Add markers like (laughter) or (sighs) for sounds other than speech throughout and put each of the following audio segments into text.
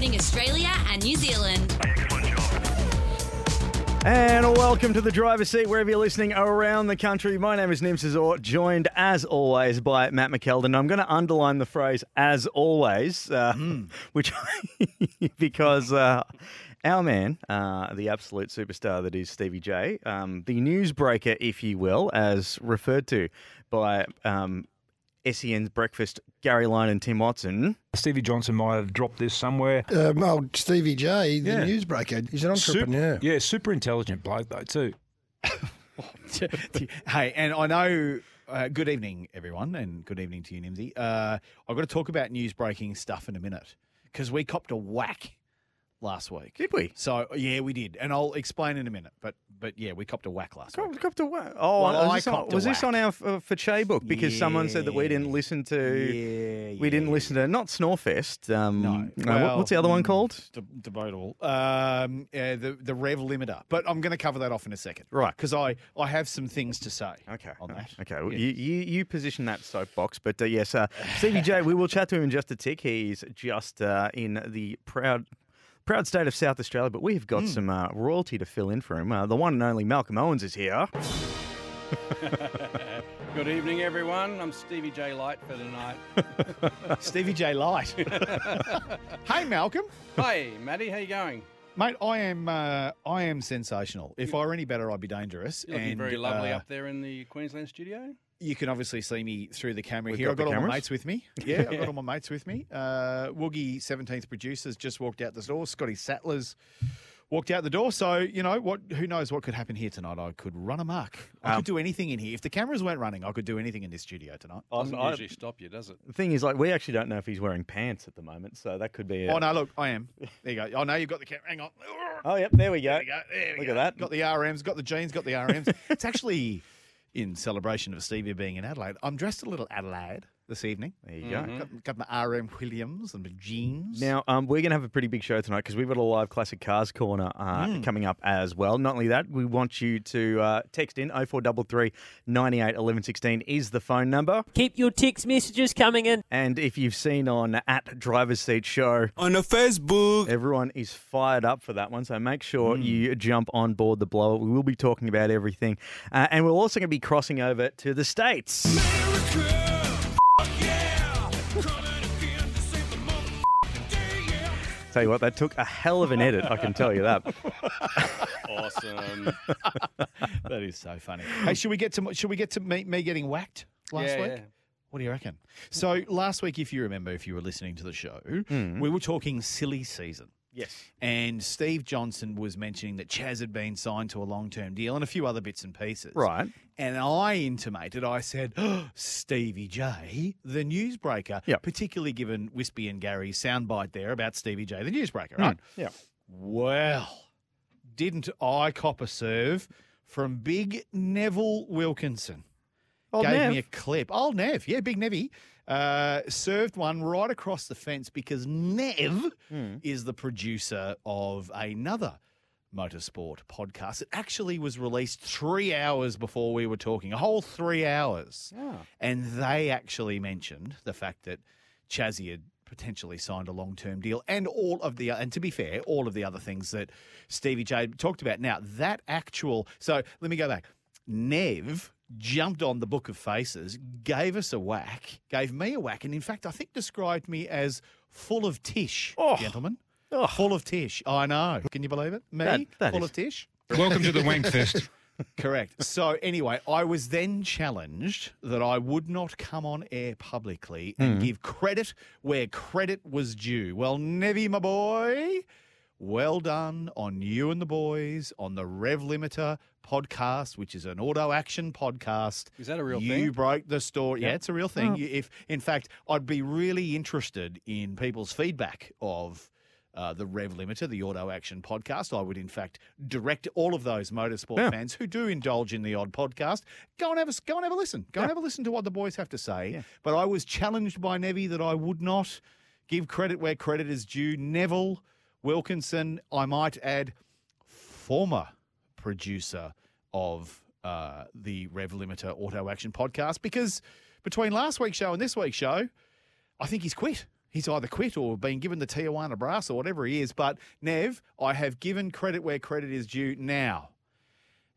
building Australia and New Zealand. And welcome to the driver's seat, wherever you're listening around the country. My name is Nim Cesar, joined as always by Matt McKeldin. I'm going to underline the phrase "as always," uh, (laughs) which (laughs) because uh, our man, uh, the absolute superstar that is Stevie J, um, the newsbreaker, if you will, as referred to by um, SEN's breakfast, Gary Lyon and Tim Watson. Stevie Johnson might have dropped this somewhere. Um, oh, Stevie J, the Yeah. newsbreaker. He's an Sup- entrepreneur. yeah, super intelligent bloke though too. (laughs) hey, and I know. Uh, good evening, everyone, and good evening to you, Nimsy. Uh, I've got to talk about news breaking stuff in a minute because we copped a whack last week. Did we? So yeah, we did, and I'll explain in a minute. But but yeah, we copped a whack last week. Cop- copped a whack. Oh, Well, was, I this, on, was this on our uh, Fache book? Because someone said that we didn't listen to. Yeah, we didn't listen to not Snorefest. Um, No, uh, what- Well, what's the other one mm, called? de- debatable. Um, yeah, the the rev limiter, but I'm going to cover that off in a second, Right. Because I I have some things to say. Okay. on that. Okay. Well, Yeah. you, you you position that soapbox, but uh, yes, uh, Stevie J. We will chat to him in just a tick. He's just uh, in the proud. Proud state of South Australia, but we've got some uh, royalty to fill in for him. Uh, the one and only Malcolm Owens is here. (laughs) Good evening, everyone. I'm Stevie J Light for tonight. (laughs) Stevie J Light. (laughs) hey, Malcolm. Hey, Maddie. How you going? Mate, I am uh, I am sensational. If I were any better, I'd be dangerous. You're looking and, very lovely uh, up there in the Queensland studio. You can obviously see me through the camera We've here. got I've got the all my mates with me. (laughs) Yeah, I've got all my mates with me. Uh, Woogie, 17th producers, just walked out the door. Scotty Sattlers walked out the door. So, you know, what? who knows what could happen here tonight? I could run amok. I Um, could do anything in here. If the cameras weren't running, I could do anything in this studio tonight. Doesn't I- usually stop you, does it? The thing is, like, we actually don't know if he's wearing pants at the moment, so that could be. A... Oh, no, look, I am. There you go. Oh, no, you've got the camera. Hang on. Oh, yep, there we go. There we go. There we Look go. at that. Got the RMs, got the jeans, got the RMs. (laughs) it's actually in celebration of Stevie being in Adelaide. I'm dressed a little Adelaide this evening. There you go. Got, got my RM Williams and my jeans. Now, um, we're going to have a pretty big show tonight because we've got a live classic cars corner uh, Hmm. coming up as well. Not only that, we want you to uh, text in 0433 98 11 16 is the phone number. Keep your text messages coming in. And if you've seen on at Driver's Seat Show, on the Facebook. everyone is fired up for that one. So make sure Hmm. you jump on board the blower. We will be talking about everything. Uh, and we're also going to be crossing over to the States. Tell you what, that took a hell of an edit, I can tell you that. (laughs) Awesome. (laughs) that is so funny. Hey, should we get to should we get to me, me getting whacked last Yeah, week? yeah. What do you reckon? So last week, if you remember, if you were listening to the show, hmm. we were talking silly season. Yes. And Steve Johnson was mentioning that Chaz had been signed to a long term deal and a few other bits and pieces. Right. And I intimated, I said, oh, (gasps) Stevie J, the newsbreaker, Yep. particularly given Wispy and Gary's soundbite there about Stevie J, the newsbreaker, hmm. right? Yeah. Well, didn't I cop a serve from Big Neville Wilkinson? Old Gave Nev. me a clip. Old Nev, yeah, Big Nevy. Uh, served one right across the fence because Nev Hmm. is the producer of another motorsport podcast. It actually was released three hours before we were talking, a whole three hours. Ah. And they actually mentioned the fact that Chazzy had potentially signed a long term deal and all of the, and to be fair, all of the other things that Stevie J talked about. Now, that actual, so let me go back. Nev jumped on the Book of Faces, gave us a whack, gave me a whack, and in fact, I think described me as full of tish, Oh. gentlemen. Oh. Full of tish. I know. Can you believe it? Me? That- that full is- of tish? Welcome to the Wankfest. (laughs) Correct. So anyway, I was then challenged that I would not come on air publicly and mm. give credit where credit was due. Well, Nevy, my boy, well done on you and the boys on the Rev Limiter podcast, which is an auto action podcast. Is that a real you thing? You broke the story. Yeah, it's a real thing. You- If, in fact, I'd be really interested in people's feedback of uh, the Rev Limiter, the Auto Action podcast. I would, in fact, direct all of those motorsport Yeah. fans who do indulge in the odd podcast. Go and have a go and have a listen. Go and have a listen to what the boys have to say. Yeah. But I was challenged by Nevy that I would not give credit where credit is due. Neville Wilkinson, I might add, former producer of uh, the Rev Limiter Auto Action podcast because between last week's show and this week's show, I think he's quit. He's either quit or been given the Tijuana brass or whatever he is. But Nev, I have given credit where credit is due. Now,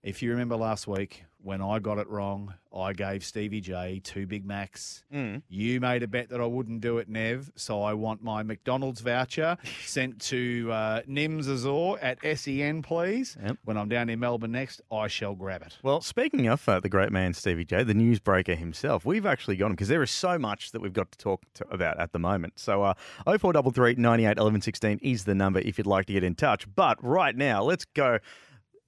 if you remember last week when I got it wrong, I gave Stevie J two Big Macs. You made a bet that I wouldn't do it, Nev. So I want my McDonald's voucher (laughs) sent to uh, Nim Cesar at SEN, please. Yep. When I'm down in Melbourne next, I shall grab it. Well, speaking of uh, the great man Stevie J, the newsbreaker himself, we've actually got him because there is so much that we've got to talk to, about at the moment. So, uh, 0433 98 11 16 is the number if you'd like to get in touch. But right now, let's go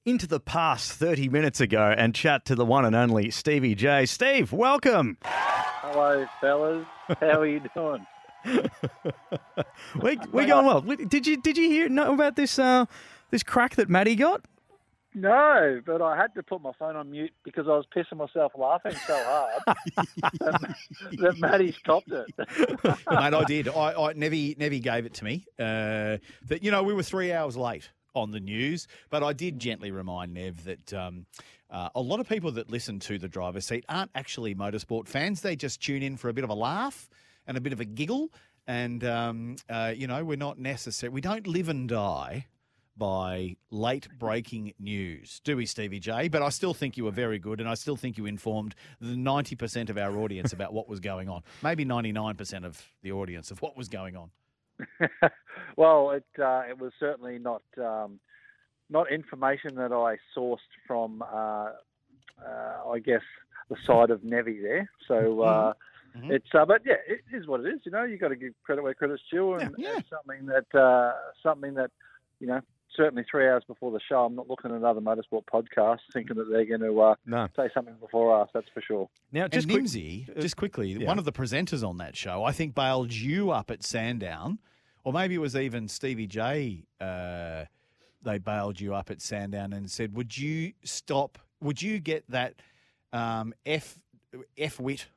into the past 30 minutes ago and chat to the one and only Stevie J. Steve, welcome. Hello, fellas. How are you doing? (laughs) We, (laughs) we're going well. Did you did you hear know about this uh, this crack that Maddie got? No, but I had to put my phone on mute because I was pissing myself laughing so hard (laughs) that, that Maddie stopped it. Mate, I did. I, I Nevi, Nevi gave it to me. Uh, that you know we were three hours late on the news, but I did gently remind Nev that um, uh, a lot of people that listen to the driver's seat aren't actually motorsport fans. They just tune in for a bit of a laugh and a bit of a giggle, and um, uh, you know we're not necessary. We don't live and die by late breaking news, do we, Stevie J? But I still think you were very good, and I still think you informed the 90% of our audience about what was going on. Maybe 99% of the audience of what was going on. (laughs) well, it uh, it was certainly not um, not information that I sourced from, uh, uh, I guess, the side of Nevi there. So uh, Mhm. it's, uh, but yeah, it is what it is. You know, you got to give credit where credit's due, and Yeah, yeah. it's something that uh, something that you know. Certainly, three hours before the show, I'm not looking at another motorsport podcast thinking that they're going to uh, No. say something before us. That's for sure. Now, Just just quick, Nimsy, just quickly, yeah. one of the presenters on that show, I think, bailed you up at Sandown, or maybe it was even Stevie J. Uh, they bailed you up at Sandown and said, "Would you stop? Would you get that um, f f wit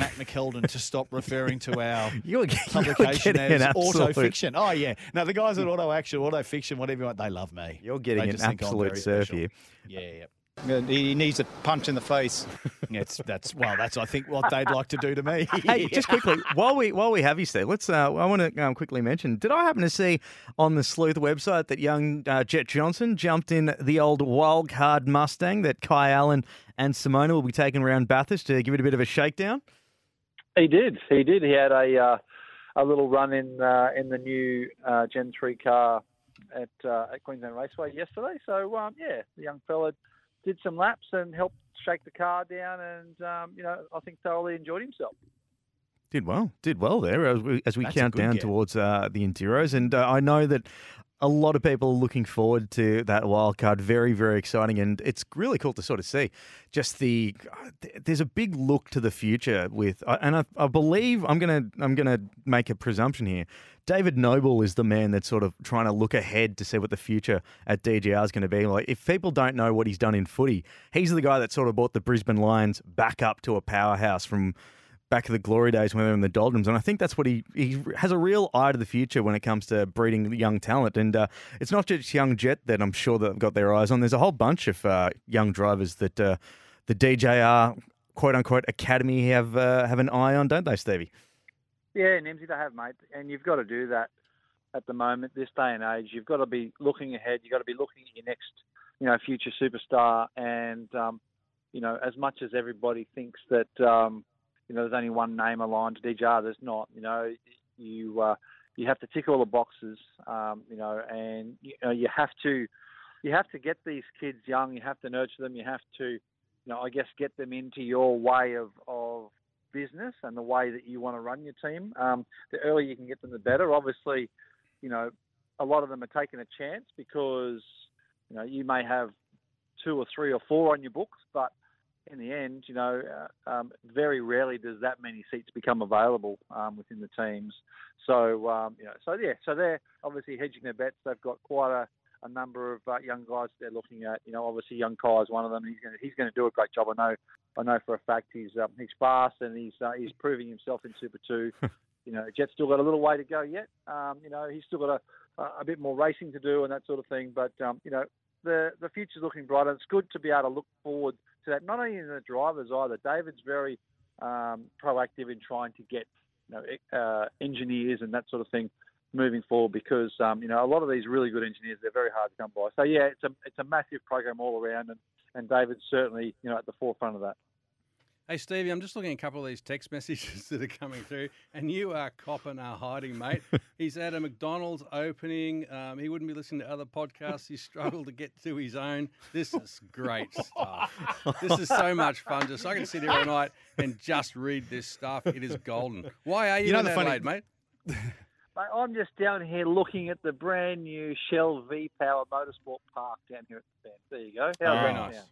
Matt McKeldin to stop (laughs) referring to our (laughs) you're, you're publication an as auto fiction?" Oh yeah, no, the guys at Auto Action, Auto Fiction, whatever you want, they love me. You're getting an just think I'm absolute surf special. here. Yeah, yeah. He needs a punch in the face. (laughs) That's that's well, that's I think what they'd like to do to me. Hey, just quickly, while we while we have you, Steve, let's. Uh, I want to um, quickly mention. Did I happen to see on the Sleuth website that young uh, Jet Johnson jumped in the old wild card Mustang that Kai Allen and Simona will be taking around Bathurst to give it a bit of a shakedown? He did. He did. He had a uh, a little run in uh, in the new uh, Gen three car at uh, at Queensland Raceway yesterday. So um, yeah, the young fella did some laps and helped shake the car down, and um, you know I think thoroughly enjoyed himself. Did well, did well there as we, as we count down get. towards uh, the Enduros, and uh, I know that a lot of people are looking forward to that wild card. Very, very exciting, and it's really cool to sort of see just the. There's a big look to the future with, uh, and I, I believe I'm gonna I'm gonna make a presumption here. David Noble is the man that's sort of trying to look ahead to see what the future at DJR is going to be. Like, if people don't know what he's done in footy, he's the guy that sort of brought the Brisbane Lions back up to a powerhouse from back in the glory days when they were in the doldrums. And I think that's what he he has a real eye to the future when it comes to breeding young talent. And uh, it's not just young Jet that I'm sure that have got their eyes on. There's a whole bunch of uh, young drivers that uh, the DJR quote unquote academy have uh, have an eye on, don't they, Stevie? Yeah, Nimsy, they have, mate, and you've got to do that at the moment, this day and age. You've got to be looking ahead. You've got to be looking at your next, you know, future superstar. And um, you know, as much as everybody thinks that, um, you know, there's only one name aligned to DJR, there's not. You know, you uh, you have to tick all the boxes. Um, you know, and you know you have to you have to get these kids young. You have to nurture them. You have to, you know, I guess get them into your way of of business and the way that you want to run your team. Um, the earlier you can get them, the better. Obviously, you know, a lot of them are taking a chance because you know you may have two or three or four on your books, but in the end, you know, uh, um, very rarely does that many seats become available um, within the teams. So, um, you know, so yeah, so they're obviously hedging their bets. They've got quite a, a number of uh, young guys they're looking at. You know, obviously young Kai is one of them. He's going to he's going to do a great job. I know. I know for a fact he's um, he's fast and he's uh, he's proving himself in Super Two. (laughs) you know, Jet's still got a little way to go yet. Um, you know, he's still got a, a bit more racing to do and that sort of thing. But um, you know, the the future's looking bright, and it's good to be able to look forward to that. Not only in the drivers either. David's very um, proactive in trying to get you know uh, engineers and that sort of thing moving forward because um, you know a lot of these really good engineers they're very hard to come by. So yeah, it's a it's a massive program all around, and and David's certainly you know at the forefront of that. Hey, Stevie, I'm just looking at a couple of these text (laughs) messages that are coming through, and you are copping our hiding, mate. (laughs) He's at a McDonald's opening. Um, he wouldn't be listening to other podcasts. He struggled to get to his own. This is great stuff. This is so much fun. Just I can sit here all night and just read this stuff. It is golden. Why are you, You know in the funny- mate? (laughs) Mate, I'm just down here looking at the brand new Shell V Power Motorsport Park down here at the stand. There you go. How's Very that nice. sound?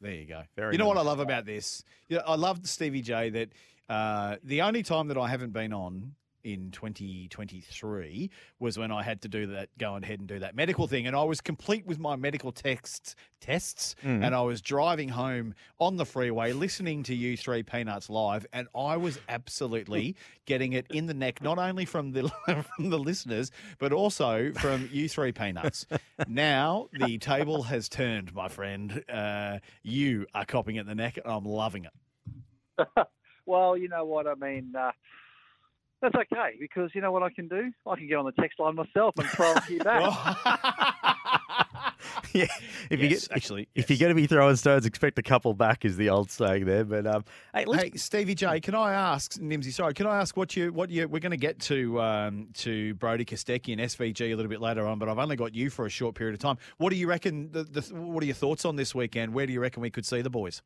There you go. Very you know what I love about this? Yeah, I love Stevie J that uh, the only time that I haven't been on in 2023 was when I had to do that, go ahead and do that medical thing, and I was complete with my medical texts tests, Mm. and I was driving home on the freeway listening to you three Peanuts live, and I was absolutely (laughs) getting it in the neck, not only from the (laughs) from the listeners, but also from you three Peanuts. now the table has turned, my friend. Uh, you are copping it in the neck, and I'm loving it. (laughs) Well, you know what I mean. Uh, that's okay because you know what I can do. I can get on the text line myself and throw a few back. (laughs) yeah, if you get actually, if, if you're going to be throwing stones, expect a couple back is the old saying there. But um, hey, let's Hey, Stevie J, can I ask Nimsy? Sorry, can I ask what you what you we're going to get to um, to Brodie Kostecki and SVG a little bit later on, but I've only got you for a short period of time. What do you reckon? The, the, what are your thoughts on this weekend? Where do you reckon we could see the boys?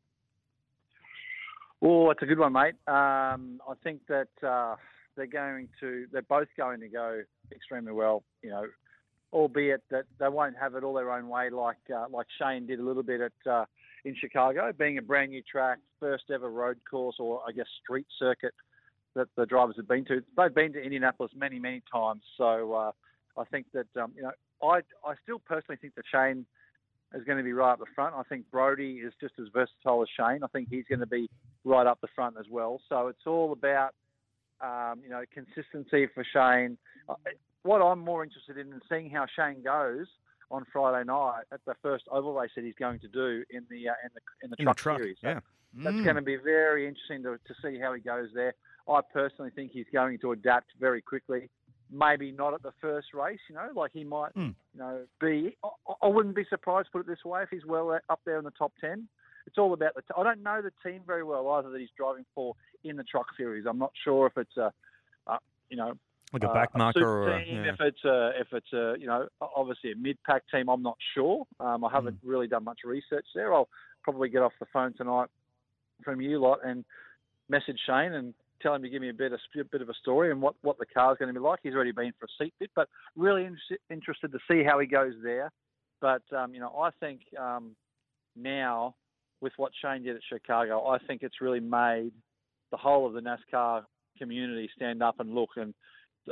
Oh, it's a good one, mate. Um, I think that uh, they're going to, they're both going to go extremely well. You know, albeit that they won't have it all their own way, like uh, like Shane did a little bit at uh, in Chicago, being a brand new track, first ever road course, or I guess street circuit that the drivers have been to. They've been to Indianapolis many, many times. So uh, I think that um, you know, I I still personally think that Shane is going to be right up the front. I think Brodie is just as versatile as Shane. I think he's going to be right up the front as well. So it's all about um, you know consistency for Shane. Uh, What I'm more interested in is seeing how Shane goes on Friday night at the first oval race that he's going to do in the uh, in the in the in truck, the truck. series. Yeah. That's Mm. going to be very interesting to, to see how he goes there. I personally think he's going to adapt very quickly. Maybe not at the first race, you know, like he might, Mm. you know, be. I, I wouldn't be surprised, put it this way, if he's well up there in the top ten. It's all about the. T- I don't know the team very well either that he's driving for in the truck series. I'm not sure if it's a, uh, you know, Like a uh, back marker super or a, yeah. if it's a, if it's a, you know, obviously a mid pack team. I'm not sure. Um, I haven't Hmm. really done much research there. I'll probably get off the phone tonight from you lot and message Shane and tell him to give me a bit of a bit of a story and what what the car's going to be like. He's already been for a seat bit, but really in- interested to see how he goes there. But um, you know, I think um, now with what Shane did at Chicago, I think it's really made the whole of the NASCAR community stand up and look. And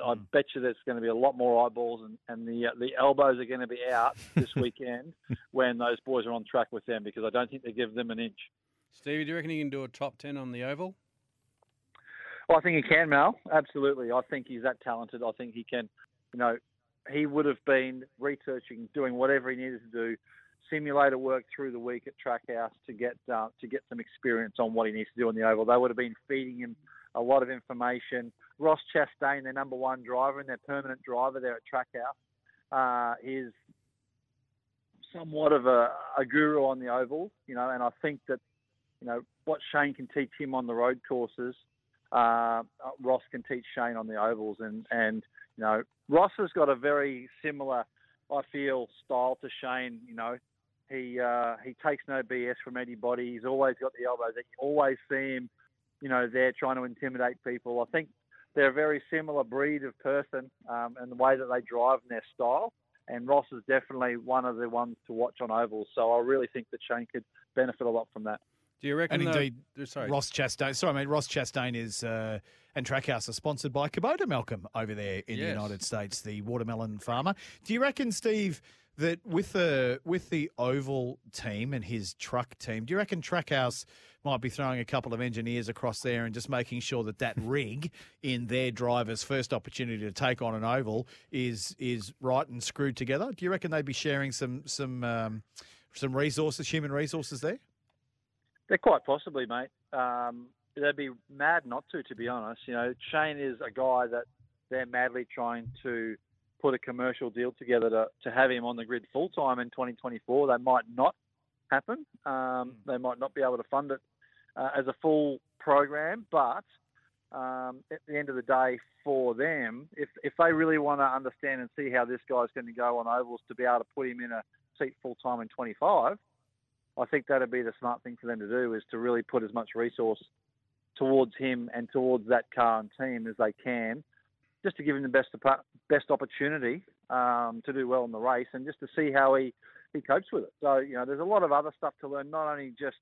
I bet you there's going to be a lot more eyeballs, and, and the uh, the elbows are going to be out this (laughs) weekend when those boys are on track with them because I don't think they give them an inch. Stevie, do you reckon he can do a top 10 on the Oval? Well, I think he can, Mal. Absolutely. I think he's that talented. I think he can, you know, he would have been researching, doing whatever he needed to do, simulator work through the week at Trackhouse to get uh, to get some experience on what he needs to do on the oval. They would have been feeding him a lot of information. Ross Chastain, their number one driver and their permanent driver there at Trackhouse, uh, is somewhat of a, a guru on the oval, you know, and I think that, you know, what Shane can teach him on the road courses, uh, uh, Ross can teach Shane on the ovals, and and you know Ross has got a very similar, I feel, style to Shane. You know, he uh, he takes no BS from anybody. He's always got the elbows. You always see him, you know, there trying to intimidate people. I think they're a very similar breed of person, um, and the way that they drive and their style. And Ross is definitely one of the ones to watch on ovals. So I really think that Shane could benefit a lot from that. Do you reckon? And indeed, the- sorry. Ross Chastain. Sorry, mate. Ross Chastain is uh, and Trackhouse are sponsored by Kubota Malcolm over there in the United States, the watermelon farmer. Do you reckon, Steve, that with the with the oval team and his truck team, do you reckon Trackhouse might be throwing a couple of engineers across there and just making sure that that (laughs) rig in their driver's first opportunity to take on an oval is is right and screwed together? Do you reckon they'd be sharing some some um, some resources, human resources there? They're quite possibly, mate. Um, they'd be mad not to, to be honest. You know, Shane is a guy that they're madly trying to put a commercial deal together to, to have him on the grid full time in 2024. They might not happen. Um, they might not be able to fund it uh, as a full program, but um, at the end of the day, for them, if if they really want to understand and see how this guy's going to go on ovals to be able to put him in a seat full time in 25, I think that'd be the smart thing for them to do is to really put as much resource towards him and towards that car and team as they can, just to give him the best best opportunity um, to do well in the race and just to see how he he copes with it. So you know, there's a lot of other stuff to learn, not only just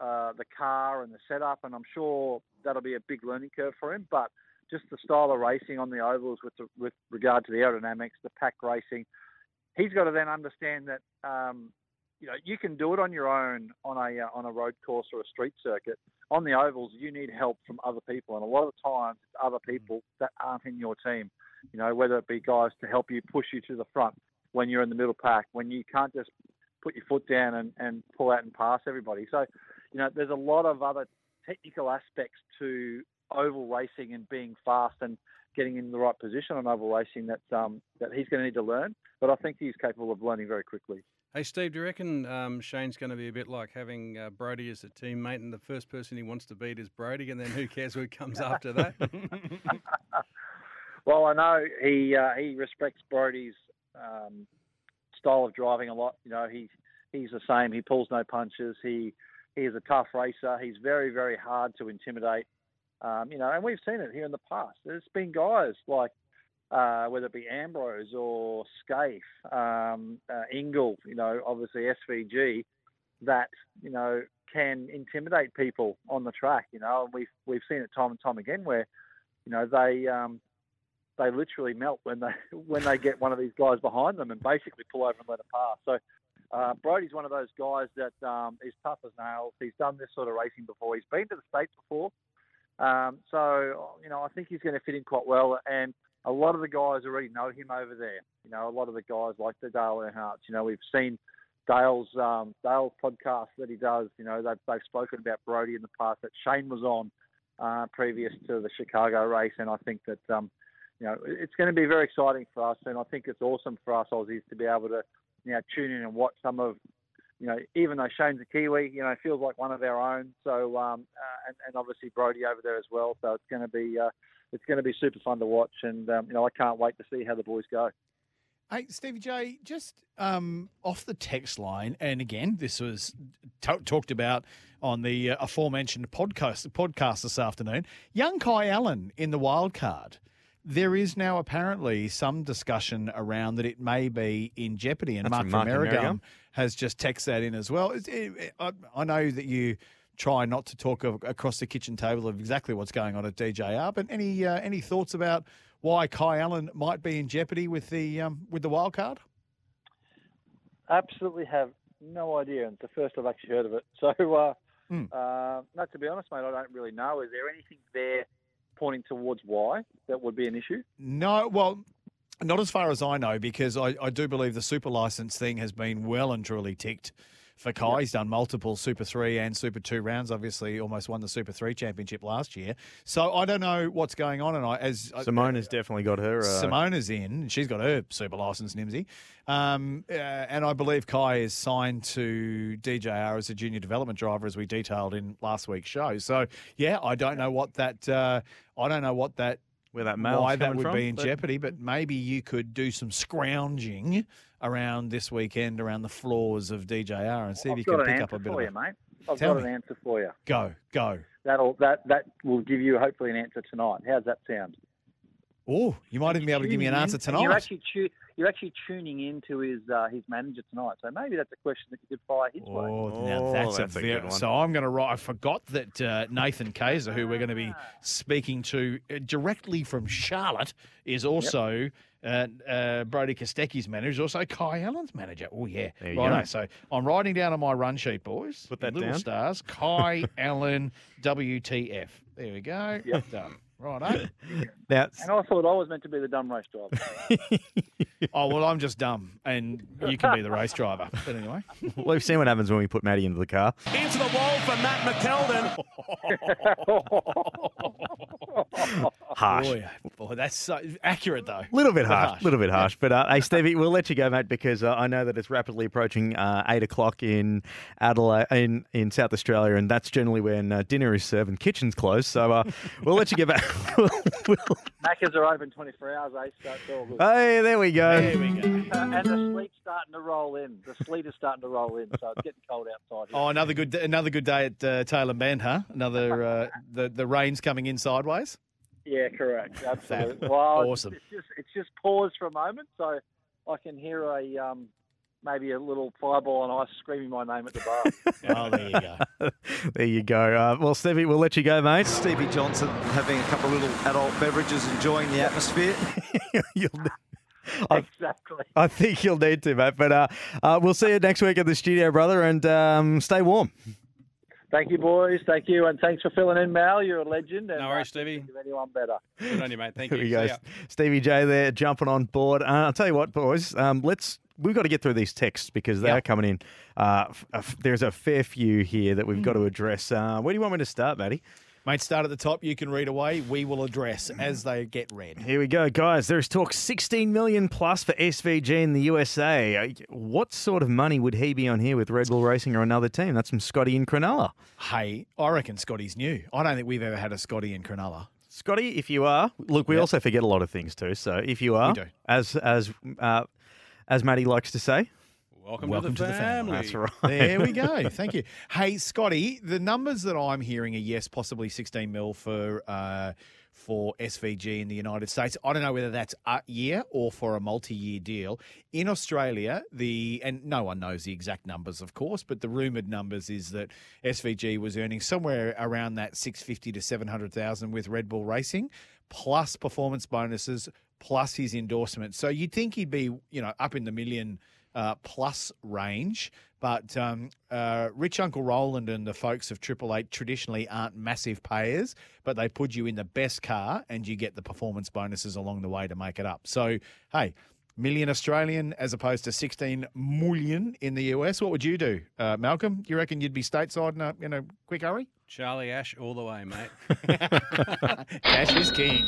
uh, the car and the setup, and I'm sure that'll be a big learning curve for him. But just the style of racing on the ovals with the, with regard to the aerodynamics, the pack racing, he's got to then understand that um, you know you can do it on your own on a uh, on a road course or a street circuit. On the ovals, you need help from other people, and a lot of times it's other people that aren't in your team. You know, whether it be guys to help you push you to the front when you're in the middle pack, when you can't just put your foot down and, and pull out and pass everybody. So you know, there's a lot of other technical aspects to oval racing and being fast and getting in the right position on oval racing that um, that he's going to need to learn. But I think he's capable of learning very quickly. Hey, Steve, do you reckon um, Shane's going to be a bit like having uh, Brodie as a teammate and the first person he wants to beat is Brodie, and then who cares who comes after that? (laughs) well, I know he uh, he respects Brodie's um, style of driving a lot. You know, he he's the same. He pulls no punches. He he is a tough racer. He's very, very hard to intimidate. Um, you know, and we've seen it here in the past. There's been guys like uh, whether it be Ambrose or Skaife, um, uh, Ingall, you know, obviously SVG, that you know can intimidate people on the track. You know, and we've we've seen it time and time again where you know they um, they literally melt when they (laughs) when they get one of these guys behind them and basically pull over and let it pass. So uh, Brodie's one of those guys that um, is tough as nails. He's done this sort of racing before. He's been to the States before. Um, so, you know, I think he's going to fit in quite well. And a lot of the guys already know him over there. You know, a lot of the guys like the Dale Earnhardts. You know, we've seen Dale's um, Dale's podcast that he does. You know, they've, they've spoken about Brodie in the past that Shane was on uh, previous to the Chicago race. And I think that, um, you know, it's going to be very exciting for us. And I think it's awesome for us Aussies to be able to you know, tune in and watch some of, you know, even though Shane's a Kiwi, you know, feels like one of our own. So, um, uh, and, and obviously Brodie over there as well. So it's going to be, uh, it's going to be super fun to watch, and um, you know, I can't wait to see how the boys go. Hey, Stevie J, just um, off the text line, and again, this was t- talked about on the uh, aforementioned podcast podcast this afternoon. Young Kai Allen in the wild card. There is now apparently some discussion around that it may be in jeopardy, and That's Mark from from Mark Merrigum Merrigum. has just texted that in as well. It- it- I, I know that you try not to talk across the kitchen table of exactly what's going on at DJR, but any uh, any thoughts about why Kai Allen might be in jeopardy with the um, with the wild card? Absolutely have no idea. It's the first I've actually heard of it. (laughs) So, uh, Hmm. uh, no, to be honest, mate, I don't really know. Is there anything there pointing towards why that would be an issue? No, well, not as far as I know, because I, I do believe the super license thing has been well and truly ticked for Kai. He's done multiple Super 3 and Super 2 rounds, obviously almost won the Super 3 championship last year. So I don't know what's going on. And I, as Simona's definitely got her. Uh, Simona's in. She's got her super license, Nimsy. Um, uh, and I believe Kai is signed to DJR as a junior development driver, as we detailed in last week's show. So, yeah, I don't know what that. Uh, I don't know what that. Where that mail's why that would from, be in but- jeopardy, but maybe you could do some scrounging around this weekend around the floors of DJR and see if I've you can pick answer up a bit for of you, a mate. I've Tell got me. an answer for you. go, go. That'll that that will give you hopefully an answer tonight. How's that sound? Oh, you might even be able to give me an answer tonight. You're actually tu- you're actually tuning into his uh, his manager tonight, so maybe that's a question that you could fire his way. Oh, now Oh, that's, that's a a very, good one. So I'm going to write. I forgot that uh, Nathan Cayzer, who we're going to be speaking to uh, directly from Charlotte, is also uh, uh, Brodie Kostecki's manager. Is also Kai Allen's manager. Oh yeah, There you right. go. So I'm writing down on my run sheet, boys. Put that little down. stars. Kai (laughs) Allen, WTF. There we go. Yep. Done. Right, (laughs) Now, And I thought I was meant to be the dumb race driver. (laughs) Oh well, I'm just dumb, and you can be the race driver. But anyway, (laughs) we've seen what happens when we put Maddie into the car. Into the wall for Matt McKeldin. Harsh. boy, boy, that's so accurate though. A little bit But harsh, little bit harsh. But uh, hey, Stevie, we'll let you go, mate, because uh, I know that it's rapidly approaching uh, eight o'clock in Adelaide, in, in South Australia, and that's generally when uh, dinner is served and kitchens closed. So uh, we'll let you get back. We'll, we'll- Maccas are open 24 hours, eh? So it's all good. Hey, there we go. There we go. (laughs) And the sleet's starting to roll in. The sleet is starting to roll in, so it's getting cold outside. Here. Oh, another good another good day at uh, Tailem Bend, huh? Another uh, (laughs) the the rain's coming in sideways. Yeah, correct. Absolutely. Fab. Well, Awesome. It's just it's just paused for a moment, so I can hear a um, maybe a little fireball and ice screaming my name at the bar. (laughs) Oh, there you go. (laughs) There you go. Uh, well, Stevie, we'll let you go, mate. Stevie Johnson having a couple of little adult beverages, enjoying the atmosphere. (laughs) You'll- I, exactly. I think you'll need to, mate. But uh, uh, we'll see you next week at the studio, brother, and um, stay warm. Thank you, boys. Thank you, and thanks for filling in, Mal. You're a legend. And, No worries, Stevie. Think of anyone better. Good on you, mate. Thank Here you. we See go. Stevie J there jumping on board. Uh, I'll tell you what, boys. Um, let's. We've got to get through these texts because they Yeah. are coming in. Uh, f- f- there's a fair few here that we've got to address. Uh, where do you want me to start, Matty? Mate, start at the top. You can read away. We will address as they get read. Here we go, guys. There's talk 16 million plus for SVG in the USA. Uh, What sort of money would he be on here with Red Bull Racing or another team? That's from Scotty in Cronulla. Hey, I reckon Scotty's new. I don't think we've ever had a Scotty in Cronulla. Scotty, if you are, look, we Yep. also forget a lot of things too. So if you are, as as uh, as Matty likes to say, Welcome, Welcome to the family. that's right. There we go. (laughs) Thank you. Hey, Scotty, the numbers that I'm hearing are yes, possibly 16 mil for uh, for SVG in the United States. I don't know whether that's a year or for a multi-year deal. In Australia, the and no one knows the exact numbers, of course, but the rumored numbers is that SVG was earning somewhere around that 650 to 700,000 with Red Bull Racing, plus performance bonuses, plus his endorsement. So you'd think he'd be, you know, up in the million uh, plus range. But um, uh, Rich Uncle Roland and the folks of Triple Eight traditionally aren't massive payers, but they put you in the best car and you get the performance bonuses along the way to make it up. So, hey, million Australian as opposed to 16 million in the US. What would you do, uh, Malcolm? You reckon you'd be stateside in a, in a quick hurry? Charlie Ash all the way, mate. (laughs) Cash is king.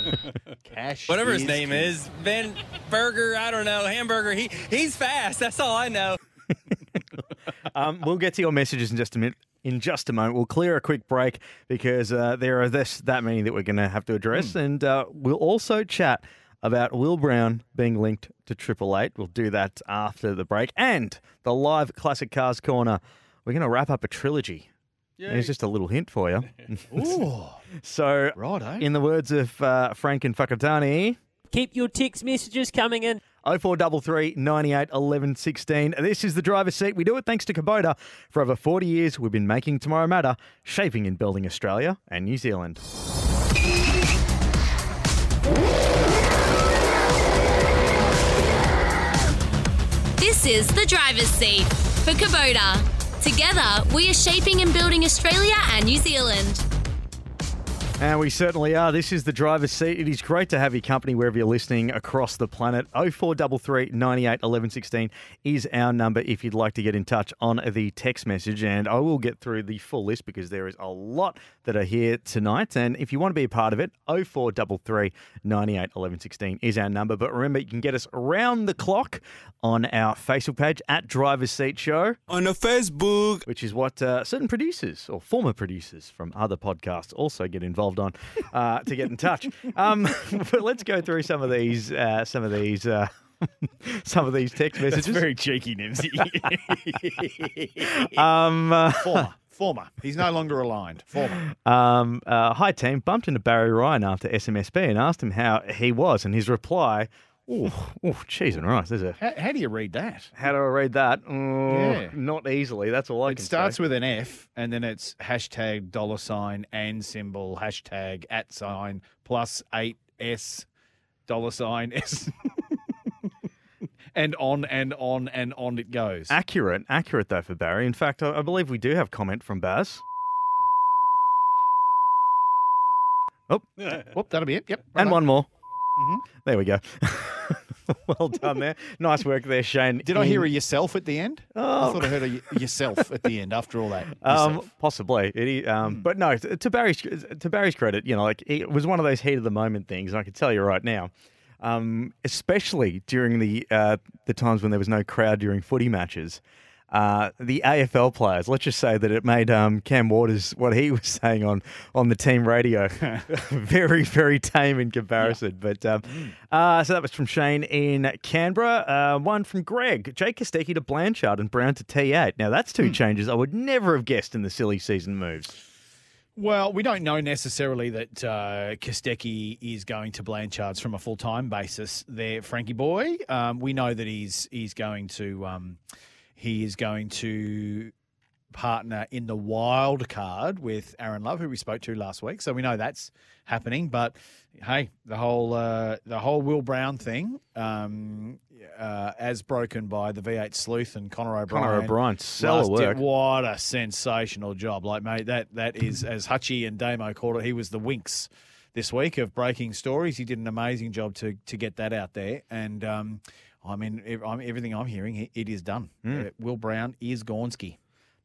Cash. Whatever his name king. is, Ben Burger, I don't know, hamburger. He he's fast. That's all I know. (laughs) um, we'll get to your messages in just a minute. In just a moment, we'll clear a quick break because uh, there are this that many that we're going to have to address, and uh, we'll also chat about Will Brown being linked to Triple Eight. We'll do that after the break, and the live classic cars corner. We're going to wrap up a trilogy. There's just a little hint for you. (laughs) Ooh, (laughs) so, righto. in the words of uh, Frank and Fakatani, Keep your text messages coming in. 0433 98 11 16. This is the driver's seat. We do it thanks to Kubota. For over 40 years, we've been making tomorrow matter, shaping and building Australia and New Zealand. This is the driver's seat for Kubota. Together, we are shaping and building Australia and New Zealand. And we certainly are. This is the driver's seat. It is great to have your company wherever you're listening across the planet. 0433 98 11 16 is our number if you'd like to get in touch on the text message. And I will get through the full list because there is a lot that are here tonight. And if you want to be a part of it, 0433 98 11 16 is our number. But remember, you can get us around the clock on our Facebook page at Driver's Seat Show. On the Facebook. Which is what uh, certain producers or former producers from other podcasts also get involved on uh, to get in touch. Um, (laughs) but let's go through some of these, uh, some of these, uh, (laughs) some of these text messages. That's very cheeky, Nimsy. (laughs) um, uh, Former. Former. He's no longer aligned. Former. um, uh, hi team, bumped into Barry Ryan after SMSP and asked him how he was, and his reply, "Oh, oh, cheese and rice." There's a How, how do you read that? how do I read that? Oh, Yeah. Not easily. That's all I It can It starts say. with an F and then it's hashtag dollar sign and symbol hashtag at sign plus eight S dollar sign (laughs) S. and on and on and on it goes. Accurate, accurate though for Barry. In fact, I, I believe we do have comment from Baz. Oh, oh that'll be it. Yep. and righto. one more. Mhm. There we go. (laughs) well done there. Nice work there, Shane. Did I hear a yourself at the end? Oh. I thought I heard a yourself at the end after all that. Um, possibly. It, um, But no, to, to Barry's to Barry's credit, you know, like it was one of those heat of the moment things. And I can tell you right now, um, especially during the uh, the times when there was no crowd during footy matches. Uh, the AFL players, let's just say that it made um, Cam Waters what he (laughs) was saying on, on the team radio (laughs) very, very tame in comparison. But um, uh, so that was from Shane in Canberra. Uh, one from Greg, Jake Kostecki to Blanchard and Brown to T8. Now that's two changes I would never have guessed in the silly season moves. Well, we don't know necessarily that uh, Kostecki is going to Blanchard's from a full time basis. There, Frankie boy. Um, we know that he's he's going to um, he is going to partner in the wild card with Aaron Love, who we spoke to last week. So we know that's happening. But hey, the whole uh, the whole Will Brown thing, um, uh, as broken by the V8 sleuth and Connor O'Brien. Connor O'Brien, year. work. What a sensational job! Like, mate, that that is as Hutchie and Damo called it. He was the Winx this week of breaking stories. He did an amazing job to to get that out there. And um, I mean, I'm, everything I'm hearing, it- it is done. Mm. Uh, Will Brown is Gornsky.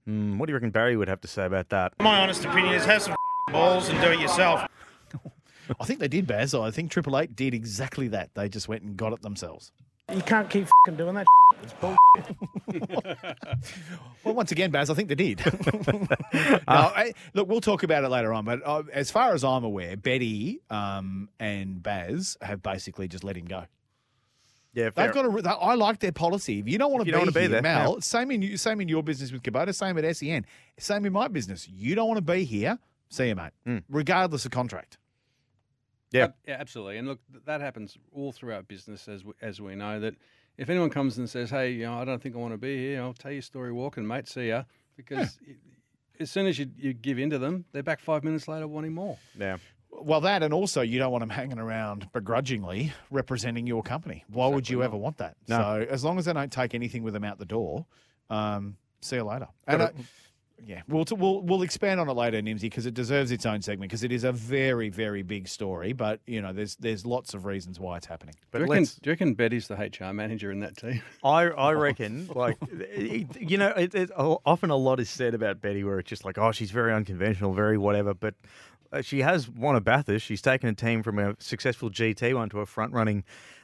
Mm, what do you reckon Barry would have to say about that? My honest opinion is have some balls and do it yourself. (laughs) I think they did, Baz. I think Triple Eight did exactly that. They just went and got it themselves. You can't keep fing doing that. It's bull. (laughs) Well, once again, Baz, I think they did. (laughs) no, I, look, we'll talk about it later on. But uh, as far as I'm aware, Betty um, and Baz have basically just let him go. Yeah, They've got a. They, I like their policy. If you don't want If to you be, don't wanna be here, there, Mal, yeah. same in you, same in your business with Kubota, same at SEN, same in my business. You don't want to be here. See you, mate. Hmm. Regardless of contract. Yeah. Ab- yeah, absolutely. And look, that happens all throughout business, as we, as we know. That if anyone comes and says, "Hey, you know, I don't think I want to be here," I'll tell your story walking, mate. See ya. Because i as soon as you, you give in to them, they're back five minutes later wanting more. Yeah. Well, that and also you don't want them hanging around begrudgingly representing your company. Why would you ever want that? No. So as long as they don't take anything with them out the door, um, see you later. And Gotta- uh, yeah, we'll, t- we'll we'll expand on it later, Nimsy, because it deserves its own segment because it is a very very big story. But you know, there's there's lots of reasons why it's happening. But do, you reckon, let's- do you reckon Betty's the HR manager in that team? (laughs) I I reckon like (laughs) you know it, it, often a lot is said about Betty where it's just like oh she's very unconventional very whatever but uh, she has won a Bathurst she's taken a team from a successful GT one to a front running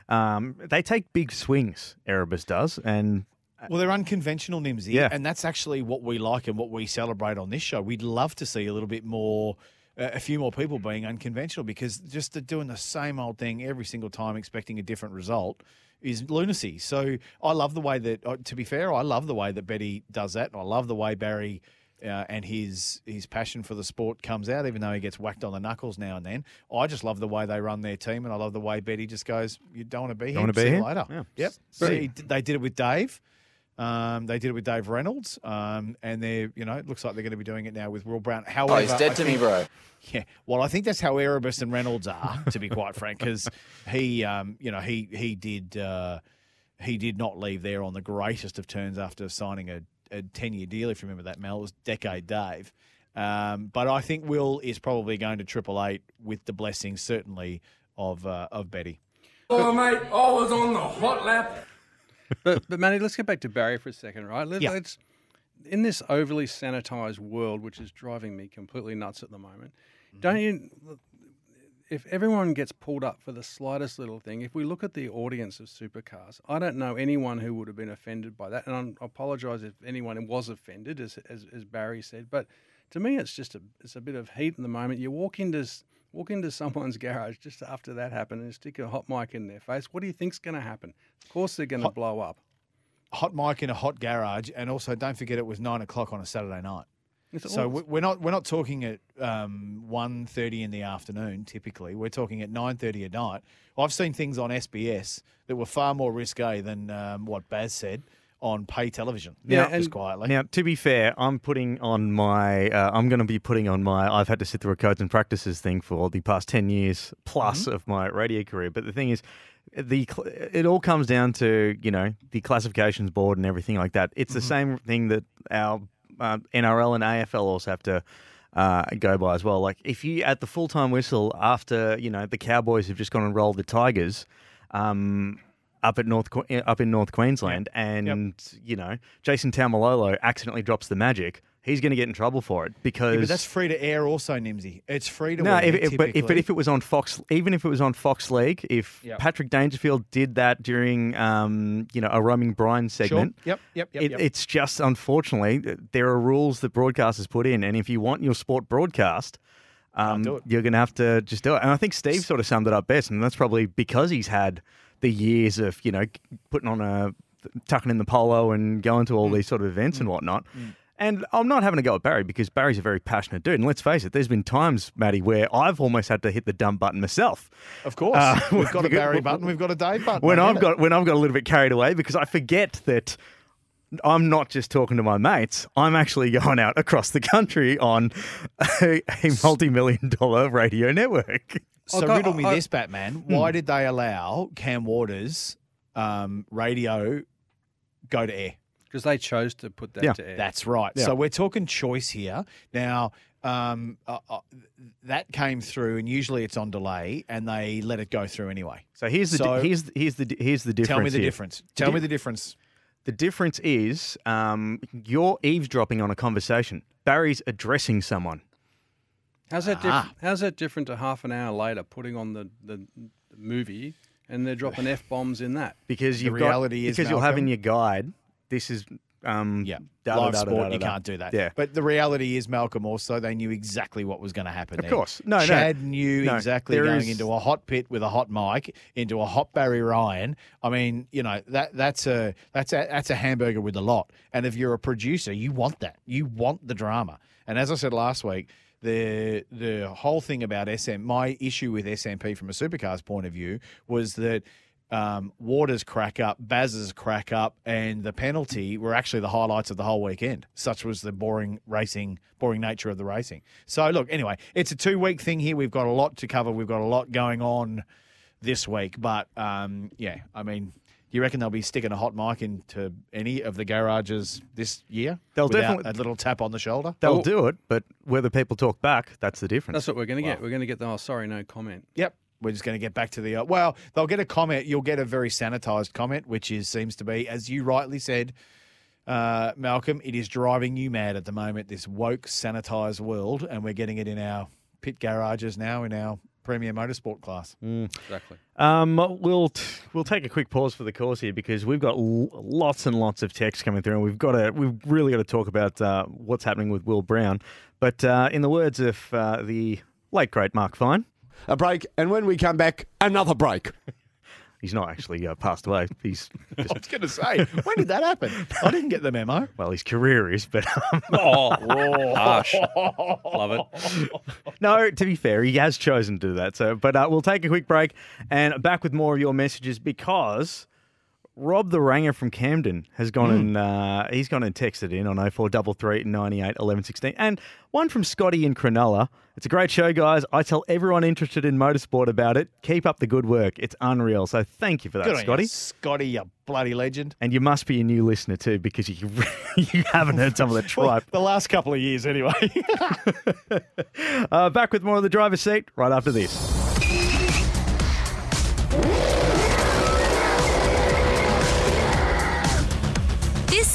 um, they take big swings Erebus does and Well, they're unconventional, Nimsy, Yeah. and that's actually what we like and what we celebrate on this show. We'd love to see a little bit more, uh, a few more people being unconventional because just doing the same old thing every single time, expecting a different result, is lunacy. So I love the way that, uh, to be fair, I love the way that Betty does that, and I love the way Barry. Uh, and his his passion for the sport comes out, even though he gets whacked on the knuckles now and then. I just love the way they run their team, and I love the way Betty just goes, "You don't want to be here. wanna be here?" later." Yeah. Yep. Brilliant. See, they did it with Dave. Um, they did it with Dave Reynolds, um, and they're you know it looks like they're going to be doing it now with Will Brown. However, he's dead I to me, bro. (laughs) Yeah, well, I think that's how Erebus and Reynolds are, to be quite frank, because he, um, you know, he he did uh, he did not leave there on the greatest of terms after signing a, a ten year deal. If you remember that, Mel, it was decade Dave. Um, but I think Will is probably going to Triple Eight with the blessing, certainly of uh, of Betty. Oh, mate, I was on the hot lap. but but Manny, let's get back to Barry for a second, right? Let, Yeah. us in this overly sanitized world, which is driving me completely nuts at the moment. Don't you? If everyone gets pulled up for the slightest little thing, if we look at the audience of supercars, I don't know anyone who would have been offended by that, and I'm- I apologise if anyone was offended, as, as as Barry said. But to me, it's just a it's a bit of heat in the moment. You walk into walk into someone's garage just after that happened and stick a hot mic in their face. What do you think's going to happen? Of course, they're going to blow up. hot mic in a hot garage, and also don't forget it was nine o'clock on a Saturday night. It's So all- we- we're not we're not talking at um, 1.30 in the afternoon. Typically, we're talking at nine thirty at night. I've seen things on SBS that were far more risque than um, what Baz said on pay television. Now, just quietly. Now, to be fair, I'm putting on my. Uh, I'm going to be putting on my. I've had to sit through a codes and practices thing for the past ten years plus Mm-hmm. of my radio career. But the thing is, the it all comes down to you know the classifications board and everything like that. It's the Mm-hmm. same thing that our uh, NRL and AFL also have to. uh, go by as well. Like if you at the full time whistle after you know the Cowboys have just gone and rolled the Tigers. Um, up at North up in North Queensland, and you know Jason Taumalolo accidentally drops the magic. He's going to get in trouble for it because Yeah, but that's free to air also, Nimsy. It's free to no, air. if, if, but if but if it was on Fox, even if it was on Fox League, if Yep. Patrick Dangerfield did that during, um, you know, a roaming Brian segment, Yep, yep, yep, it, yep. it's just unfortunately there are rules that broadcasters put in, and if you want your sport broadcast. Um. You're going to have to just do it. And I think Steve sort of summed it up best. And that's probably because he's had the years of, you know, putting on a, tucking in the polo and going to Mm. all these sort of events and whatnot. And I'm not having to go at Barry because Barry's a very passionate dude. And let's face it, there's been times, Matty, where I've almost had to hit the dump button myself. Of course, Uh, we've got a Barry button, we've got a Dave button. When I I've get it. got when I've got a little bit carried away because I forget that I'm not just talking to my mates. I'm actually going out across the country on a, a multi-million dollar radio network. So I riddle me I- this, Batman. Why did they allow Cam Waters' um, radio go to air? Because they chose to put that Yeah. to air. That's right. Yeah. So we're talking choice here. Now, um, uh, uh, that came through, and usually it's on delay, and they let it go through anyway. So here's the So- here's here's the here's the difference. Tell me the here. difference. Tell me the difference. The difference is um, you're eavesdropping on a conversation. Barry's addressing someone. How's that Ah. different? How's that different to half an hour later putting on the, the, the movie and they're dropping (sighs) f bombs in that? because The you've reality got, is, because you'll have in your guide. This is um, Yeah, da- live da- da- sport, you can't do that. Yeah, But the reality is, Malcolm, also they knew exactly what was going to happen. Of there. course. No, no. Chad knew No, exactly going is- into a hot pit with a hot mic, into a hot Barry Ryan. I mean, you know that that's a that's a that's a hamburger with a lot. And if you're a producer, you want that. You want the drama. And as I said last week. The the whole thing about SM, my issue with SMP from a supercars point of view was that um, Waters crack up, Baz's crack up, and the penalty were actually the highlights of the whole weekend. Such was the boring racing, boring nature of the racing. So look, anyway, it's a two week thing here. We've got a lot to cover. We've got a lot going on this week, but um, yeah, I mean. You reckon they'll be sticking a hot mic into any of the garages this year? They'll without definitely- a little tap on the shoulder. They'll do it, but whether people talk back, that's the difference. That's what we're going to get. We're going to get the, oh, sorry, no comment. Yep. We're just going to get back to the. Uh, well, they'll get a comment. You'll get a very sanitized comment, which is seems to be, as you rightly said, uh, Malcolm, it is driving you mad at the moment. This woke, sanitized world, and we're getting it in our pit garages now in our premier motorsport class. Exactly. Um, we'll t- we'll take a quick pause for the course here because we've got l- lots and lots of texts coming through, and we've got to we've really got to talk about uh, what's happening with Will Brown. But uh, in the words of uh, the late great Mark Fine, A break, and when we come back, another break. (laughs) he's not actually uh, passed away. He's (laughs) I was going to say, when did that happen? I didn't get the memo. (laughs) well, his career is, but um, Oh, harsh. Love it. no. To be fair, he has chosen to do that. So, but uh, we'll take a quick break and back with more of your messages because. Rob the Ranger from Camden has gone and uh, he's gone and texted in on 0433 98 11 16. And one from Scotty in Cronulla. It's a great show, guys. I tell everyone interested in motorsport about it. Keep up the good work. It's unreal. So thank you for that, Good Scotty. you, Scotty, you bloody legend. And you must be a new listener too because you (laughs) you haven't heard some of the (laughs) tripe. The last couple of years, anyway. (laughs) Uh, back with more of the driver's seat right after this.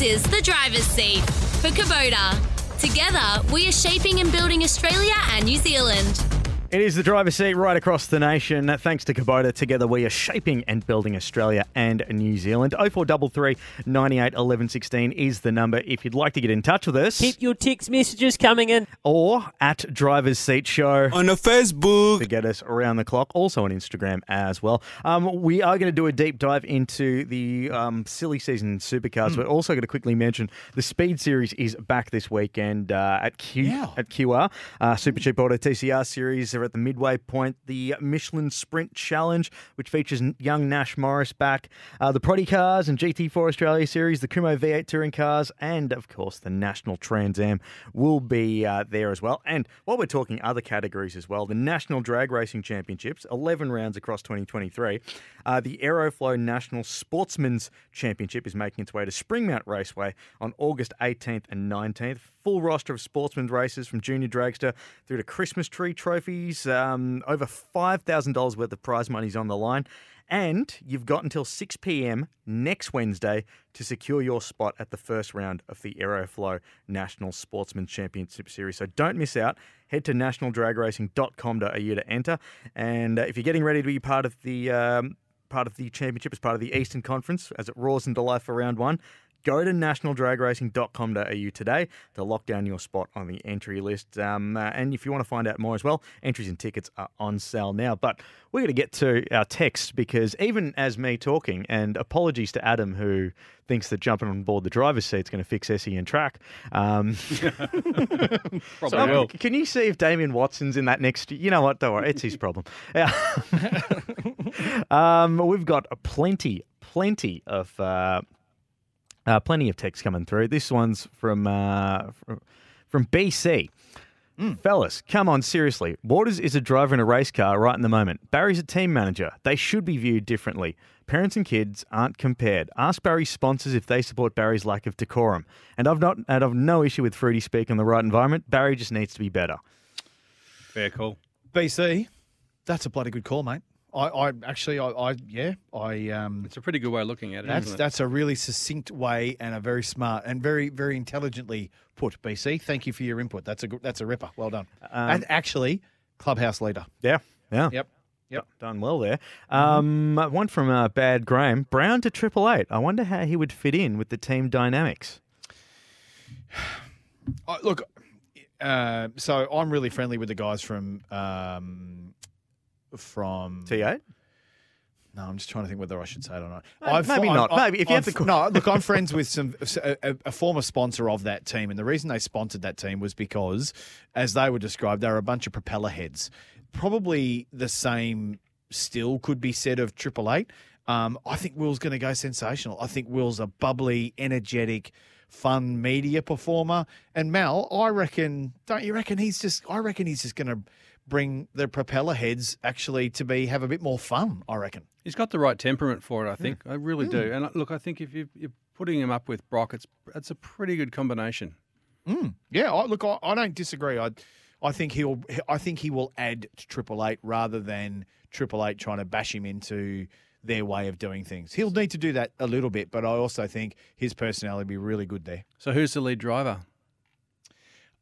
This is the driver's seat for Kubota. Together, we are shaping and building Australia and New Zealand. It is the driver's seat right across the nation. Thanks to Kubota, together we are shaping and building Australia and New Zealand. 0433 98 11 16 is the number if you'd like to get in touch with us. Keep your text messages coming in. or at Driver's Seat Show On the Facebook. to get us around the clock. Also on Instagram as well. Um, we are going to do a deep dive into the um, silly season supercars. We're also going to quickly mention the Speed Series is back this weekend uh, at Q Yeah. at QR uh, Super Cheap Auto TCR Series. They're at the midway point. The Michelin Sprint Challenge, which features young Nash Morris back. Uh, the Proddy Cars and GT4 Australia Series. The Kumho V8 Touring Cars, and of course the National Trans Am will be uh, there as well. And while we're talking other categories as well, the National Drag Racing Championships, 11 rounds across 2023. Uh, the Aeroflow National Sportsman's Championship is making its way to Springmount Raceway on August 18th and 19th. Full roster of sportsman races from junior dragster through to Christmas tree trophies. Um, over $5,000 worth of prize money's on the line. And you've got until 6 p.m. next Wednesday to secure your spot at the first round of the Aeroflow National Sportsman Championship Series. So don't miss out. Head to nationaldragracing.com.au to enter. And uh, if you're getting ready to be part of the um, part of the championship as part of the Eastern Conference as it roars into life for round one. Go to nationaldragracing.com.au today to lock down your spot on the entry list. Um, uh, and if you want to find out more as well, entries and tickets are on sale now. But we're going to get to our text because even as me talking, and apologies to Adam who thinks that jumping on board the driver's seat is going to fix Essie and track. Um, (laughs) Probably so, will. Can you see if Damien Watson's in that next? You know what? Don't worry, it's his problem. (laughs) (laughs) Um, we've got plenty, plenty of. Uh, uh, plenty of text coming through. This one's from uh, from, from BC. Fellas, come on, seriously. Waters is a driver in a race car right in the moment. Barry's a team manager. They should be viewed differently. Parents and kids aren't compared. Ask Barry's sponsors if they support Barry's lack of decorum. And I've not and I've no issue with Fruity speak in the right environment. Barry just needs to be better. Fair call. BC, that's a bloody good call, mate. I, I actually, I, I, yeah, I. Um, It's a pretty good way of looking at it, that's isn't it? that's a really succinct way and a very smart and very very intelligently put. BC, thank you for your input. That's a good, that's a ripper. Well done. Um, and actually, clubhouse leader. Yeah, yeah. Yep. Yep. Done well there. Um, One from uh, Bad Graham. Brown to Triple Eight. I wonder how he would fit in with the team dynamics. (sighs) Uh, look, uh, so I'm really friendly with the guys from um, from T8. No, I'm just trying to think whether I should say it or not. Uh, maybe not. Maybe if you I've- have to- no, (laughs) look, I'm friends with some a, a- a former sponsor of that team, and the reason they sponsored that team was because, as they were described, they were a bunch of propeller heads. Probably the same still could be said of Triple Eight. Um, I think Will's going to go sensational. I think Will's a bubbly, energetic, fun media performer. And Mal, I reckon, don't you reckon he's just? I reckon he's just going to bring the propeller heads actually to be have a bit more fun. I reckon. He's got the right temperament for it, I think. I really do. And uh, look, I think if you, you're putting him up with Brock, it's it's a pretty good combination. Mm. Yeah, I, look, I, I don't disagree. I, I think he'll. I think he will add to Triple Eight rather than Triple Eight trying to bash him into their way of doing things. He'll need to do that a little bit, but I also think his personality will be really good there. So who's the lead driver?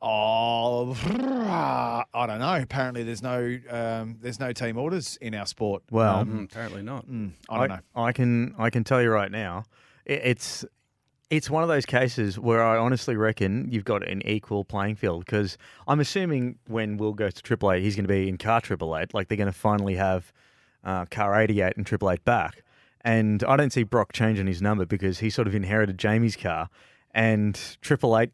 Oh, (laughs) I don't know. Apparently, there's no um, there's no team orders in our sport. Well, Mm, apparently not. Mm, I don't know. I can I can tell you right now, it, it's it's one of those cases where I honestly reckon you've got an equal playing field because I'm assuming when Will goes to Triple Eight, he's going to be in car Triple Eight. Like they're going to finally have uh, car 88 and Triple Eight back. And I don't see Brock changing his number because he sort of inherited Jamie's car, and Triple Eight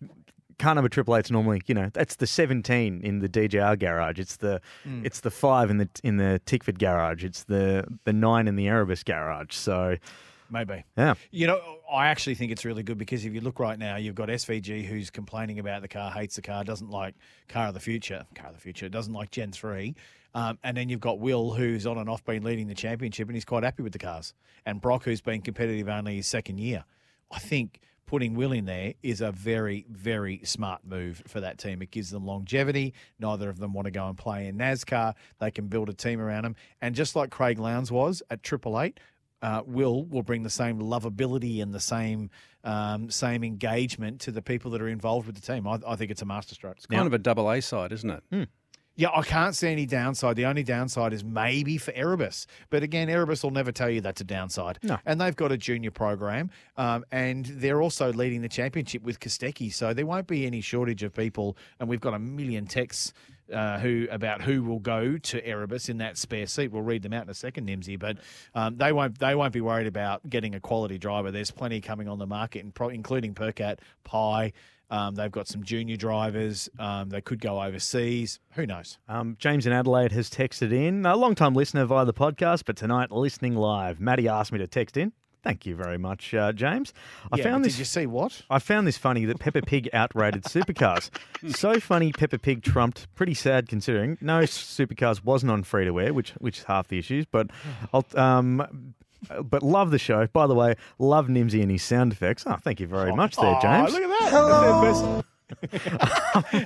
have a Triple Eight's normally, you know, that's the 17 in the DJR garage. It's the Mm. it's the five in the in the Tickford garage. It's the the nine in the Erebus garage. So Maybe. yeah, You know, I actually think it's really good because if you look right now, you've got SVG who's complaining about the car, hates the car, doesn't like car of the future, car of the future, doesn't like Gen 3. Um, and then you've got Will, who's on and off been leading the championship and he's quite happy with the cars. And Brock, who's been competitive only his second year. I think putting Will in there is a very, very smart move for that team. It gives them longevity. Neither of them want to go and play in NASCAR. They can build a team around them. And just like Craig Lowndes was at Triple Eight, uh, Will will bring the same lovability and the same um, same engagement to the people that are involved with the team. I, I think it's a masterstroke. It's kind of a double A side, isn't it? Yeah, I can't see any downside. The only downside is maybe for Erebus. But again, Erebus will never tell you that's a downside. No. And they've got a junior program, um, and they're also leading the championship with Kostecki. So there won't be any shortage of people. And we've got a million texts uh, who about who will go to Erebus in that spare seat. We'll read them out in a second, Nimsy. But um, they won't they won't be worried about getting a quality driver. There's plenty coming on the market, and including Percat, Pye. Um, they've got some junior drivers. Um, they could go overseas. Who knows? Um, James in Adelaide has texted in, a long time listener via the podcast, but tonight listening live. Maddie asked me to text in. Thank you very much, uh, James. I Yeah, found this. Did you see what? I found this funny that Peppa Pig outrated supercars. (laughs) so funny, Peppa Pig trumped. Pretty sad considering no supercars wasn't on free to wear, which which is half the issues. But I'll, um, but love the show. By the way, love Nimsy and his sound effects. Oh, thank you very much, there, Aw, James. look at that.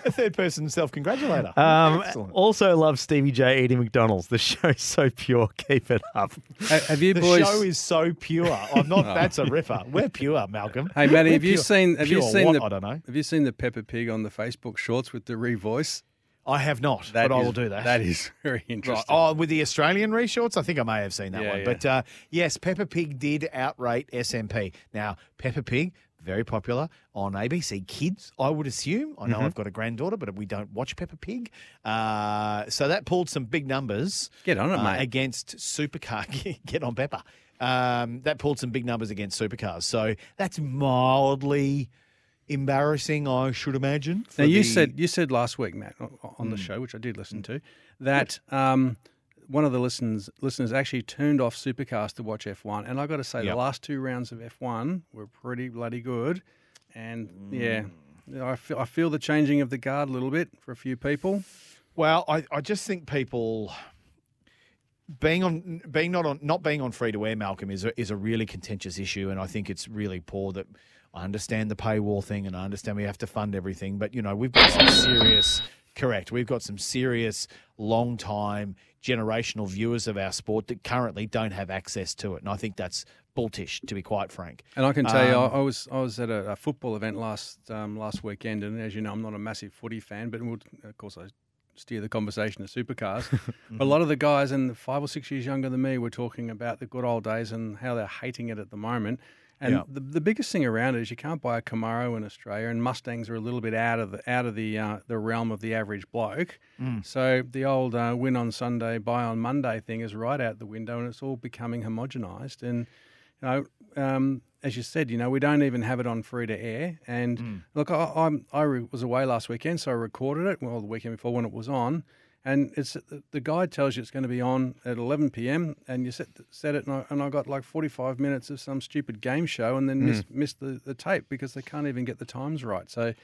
a third person (laughs) self congratulator. Um, Excellent. also love Stevie J eating McDonald's. The show's so pure. (laughs) Keep it up. Ha- Have you the boys? show is so pure. I'm not. Oh. That's a ripper. We're pure, Malcolm. Hey, Matty, We're have you seen? Have you seen what? the? I don't know. Have you seen the Peppa Pig on the Facebook Shorts with the revoice? I have not, That but I will do that. That is (laughs) very Right. interesting. Oh, with the Australian reshorts, I think I may have seen that Yeah, one. yeah. But uh, yes, Peppa Pig did outrate SMP. Now, Peppa Pig, very popular on ABC Kids, I would assume. I know Mhm. I've got a granddaughter, but we don't watch Peppa Pig. Uh, so that pulled some big numbers. Get on it, uh, mate. Against Supercar. (laughs) Get on Peppa. Um, that pulled some big numbers against Supercars. So that's mildly embarrassing, I should imagine. Now you the- said you said last week, Matt, on the Mm. show, which I did listen to, that um, one of the listeners listeners actually turned off Supercars to watch F1, and I got to say Yep. the last two rounds of F1 were pretty bloody good, and yeah, Mm. I feel I feel the changing of the guard a little bit for a few people. Well, I, I just think people being on being not on not being on free to air, Malcolm, is a, is a really contentious issue, and I think it's really poor that I understand the paywall thing, and I understand we have to fund everything, but you know we've got some serious. Correct. We've got some serious, long time, generational viewers of our sport that currently don't have access to it, and I think that's bultish, to be quite frank. And I can tell you, I, Um, I was I was at a, a football event last um, last weekend, and as you know, I'm not a massive footy fan, but we'll, of course I steer the conversation to supercars. (laughs) But a lot of the guys, and five or six years younger than me, were talking about the good old days and how they're hating it at the moment. And Yeah. the, the biggest thing around it is you can't buy a Camaro in Australia, and Mustangs are a little bit out of the out of the uh, the realm of the average bloke. Mm. So the old uh, win on Sunday, buy on Monday thing is right out the window, and it's all becoming homogenised. And you know, um, as you said, you know, we don't even have it on free to air. And Mm. look, I, I'm I re- was away last weekend, so I recorded it. Well, the weekend before when it was on, and it's the guide tells you it's going to be on at 11 p.m. and you set set it, and I, and I got like 45 minutes of some stupid game show, and then Mm. missed missed the, the tape because they can't even get the times right. So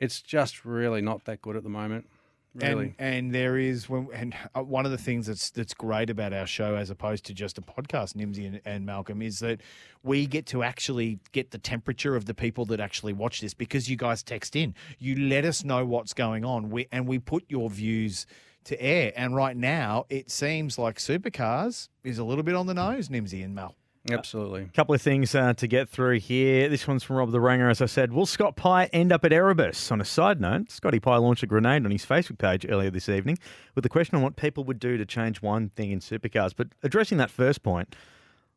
it's just really not that good at the moment. Really. And and there is when and uh, one of the things that's that's great about our show as opposed to just a podcast, Nimsy and, and Malcolm, is that we get to actually get the temperature of the people that actually watch this because you guys text in. You let us know what's going on. We and we put your views to air. And right now it seems like supercars is a little bit on the nose, Nimsy and Mal. Absolutely. A couple of things uh, to get through here. This one's from Rob the Ranger. As I said, will Scott Pye end up at Erebus? On a side note, Scotty Pye launched a grenade on his Facebook page earlier this evening with the question on what people would do to change one thing in supercars. But addressing that first point,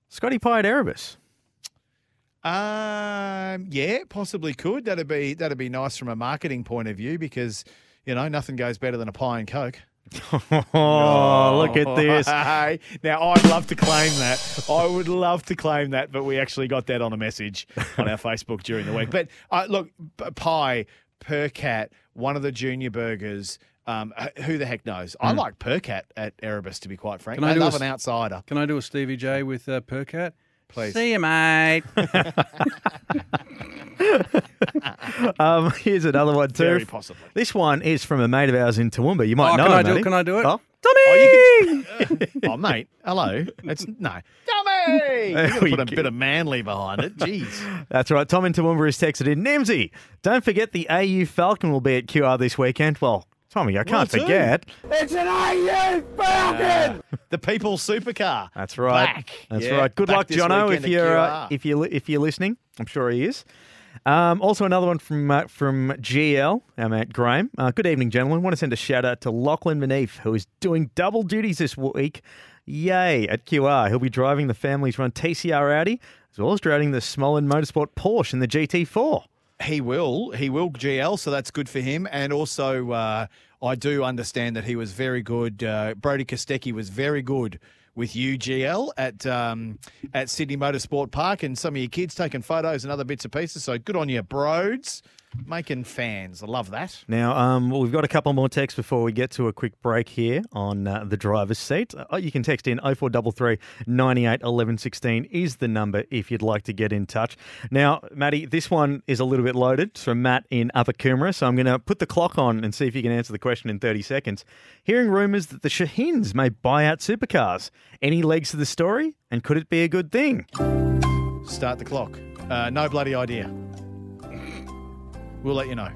Scotty Pye at Erebus. Um, yeah, possibly could. That'd be that'd be nice from a marketing point of view because you know nothing goes better than a pie and coke. (laughs) Oh, look at this. (laughs) Hey, now I'd love to claim that. I would love to claim that, but we actually got that on a message on our (laughs) Facebook during the week. But uh, look, pie per cat, one of the junior burgers. Um, who the heck knows? I Mm. like Percat at Erebus, to be quite frank. Can I I do a love an outsider. Can I do a Stevie J with uh, Percat? Please. See you, mate. (laughs) (laughs) Um, here's another one too. Very possibly. This one is from a mate of ours in Toowoomba. You might Oh, know can him, I do it? Matty. Can I do it? Oh, (laughs) Oh, mate. Hello. It's no. Dummy! You gotta put a bit of manly behind it. Jeez. That's right. Tom in Toowoomba has texted in. Nimsy, don't forget the AU Falcon will be at QR this weekend. Well, Tommy, I can't forget. It's an AU Falcon! The people's supercar. That's right. Back. That's Yeah, right. Good back luck, this Jono, weekend if at you're uh, QR. if you if you're listening. I'm sure he is. Um, also, another one from uh, from GL, our mate Graham. Uh, good evening, gentlemen. Want to send a shout out to Lachlan Mineeff, who is doing double duties this week. Yay at QR. He'll be driving the family's run TCR Audi, as well as driving the Smolin Motorsport Porsche in the GT4. He will. He will GL, so that's good for him. And also, uh, I do understand that he was very good. Uh, Brodie Kostecki was very good with you, GL, at um, at Sydney Motorsport Park, and some of your kids taking photos and other bits and pieces. So good on you, Broads. Making fans. I love that. Now, um, well, we've got a couple more texts before we get to a quick break here on uh, the driver's seat. Uh, you can text in 0433 98 11 16 is the number if you'd like to get in touch. Now, Matty, this one is a little bit loaded. It's from Matt in Upper Coomera, so I'm going to put the clock on and see if you can answer the question in 30 seconds. Hearing rumours that the Shahins may buy out supercars. Any legs to the story? And could it be a good thing? Start the clock. Uh, no bloody idea. We'll let you know.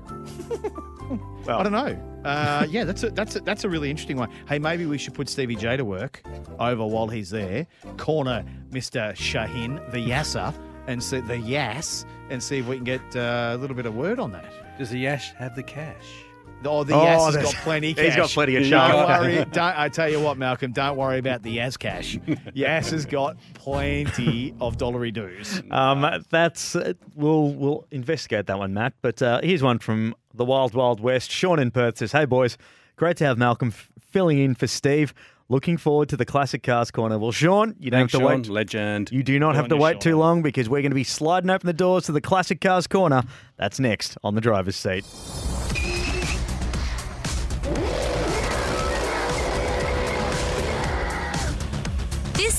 (laughs) I don't know. Uh, yeah, that's a, that's a, that's a really interesting one. Hey, maybe we should put Stevie J to work over while he's there. Corner Mr. Shahin, the Yasser, and see the Yass, and see if we can get uh, a little bit of word on that. Does the Yash have the cash? Oh, the Oh, Yas has got plenty. (laughs) he's Cash. got plenty of Don't worry. (laughs) Don't, I tell you what, Malcolm. Don't worry about the Yas cash. (laughs) Yas has got plenty of dollary dues. Um, that's uh, we'll we'll investigate that one, Matt. But uh, here's one from the Wild Wild West. Sean in Perth says, "Hey boys, great to have Malcolm f- filling in for Steve. Looking forward to the classic cars corner." Well, Sean, you don't Thanks, have to Sean. wait. Legend. You do not Good have to wait Sean. too long because we're going to be sliding open the doors to the classic cars corner. That's next on the driver's seat.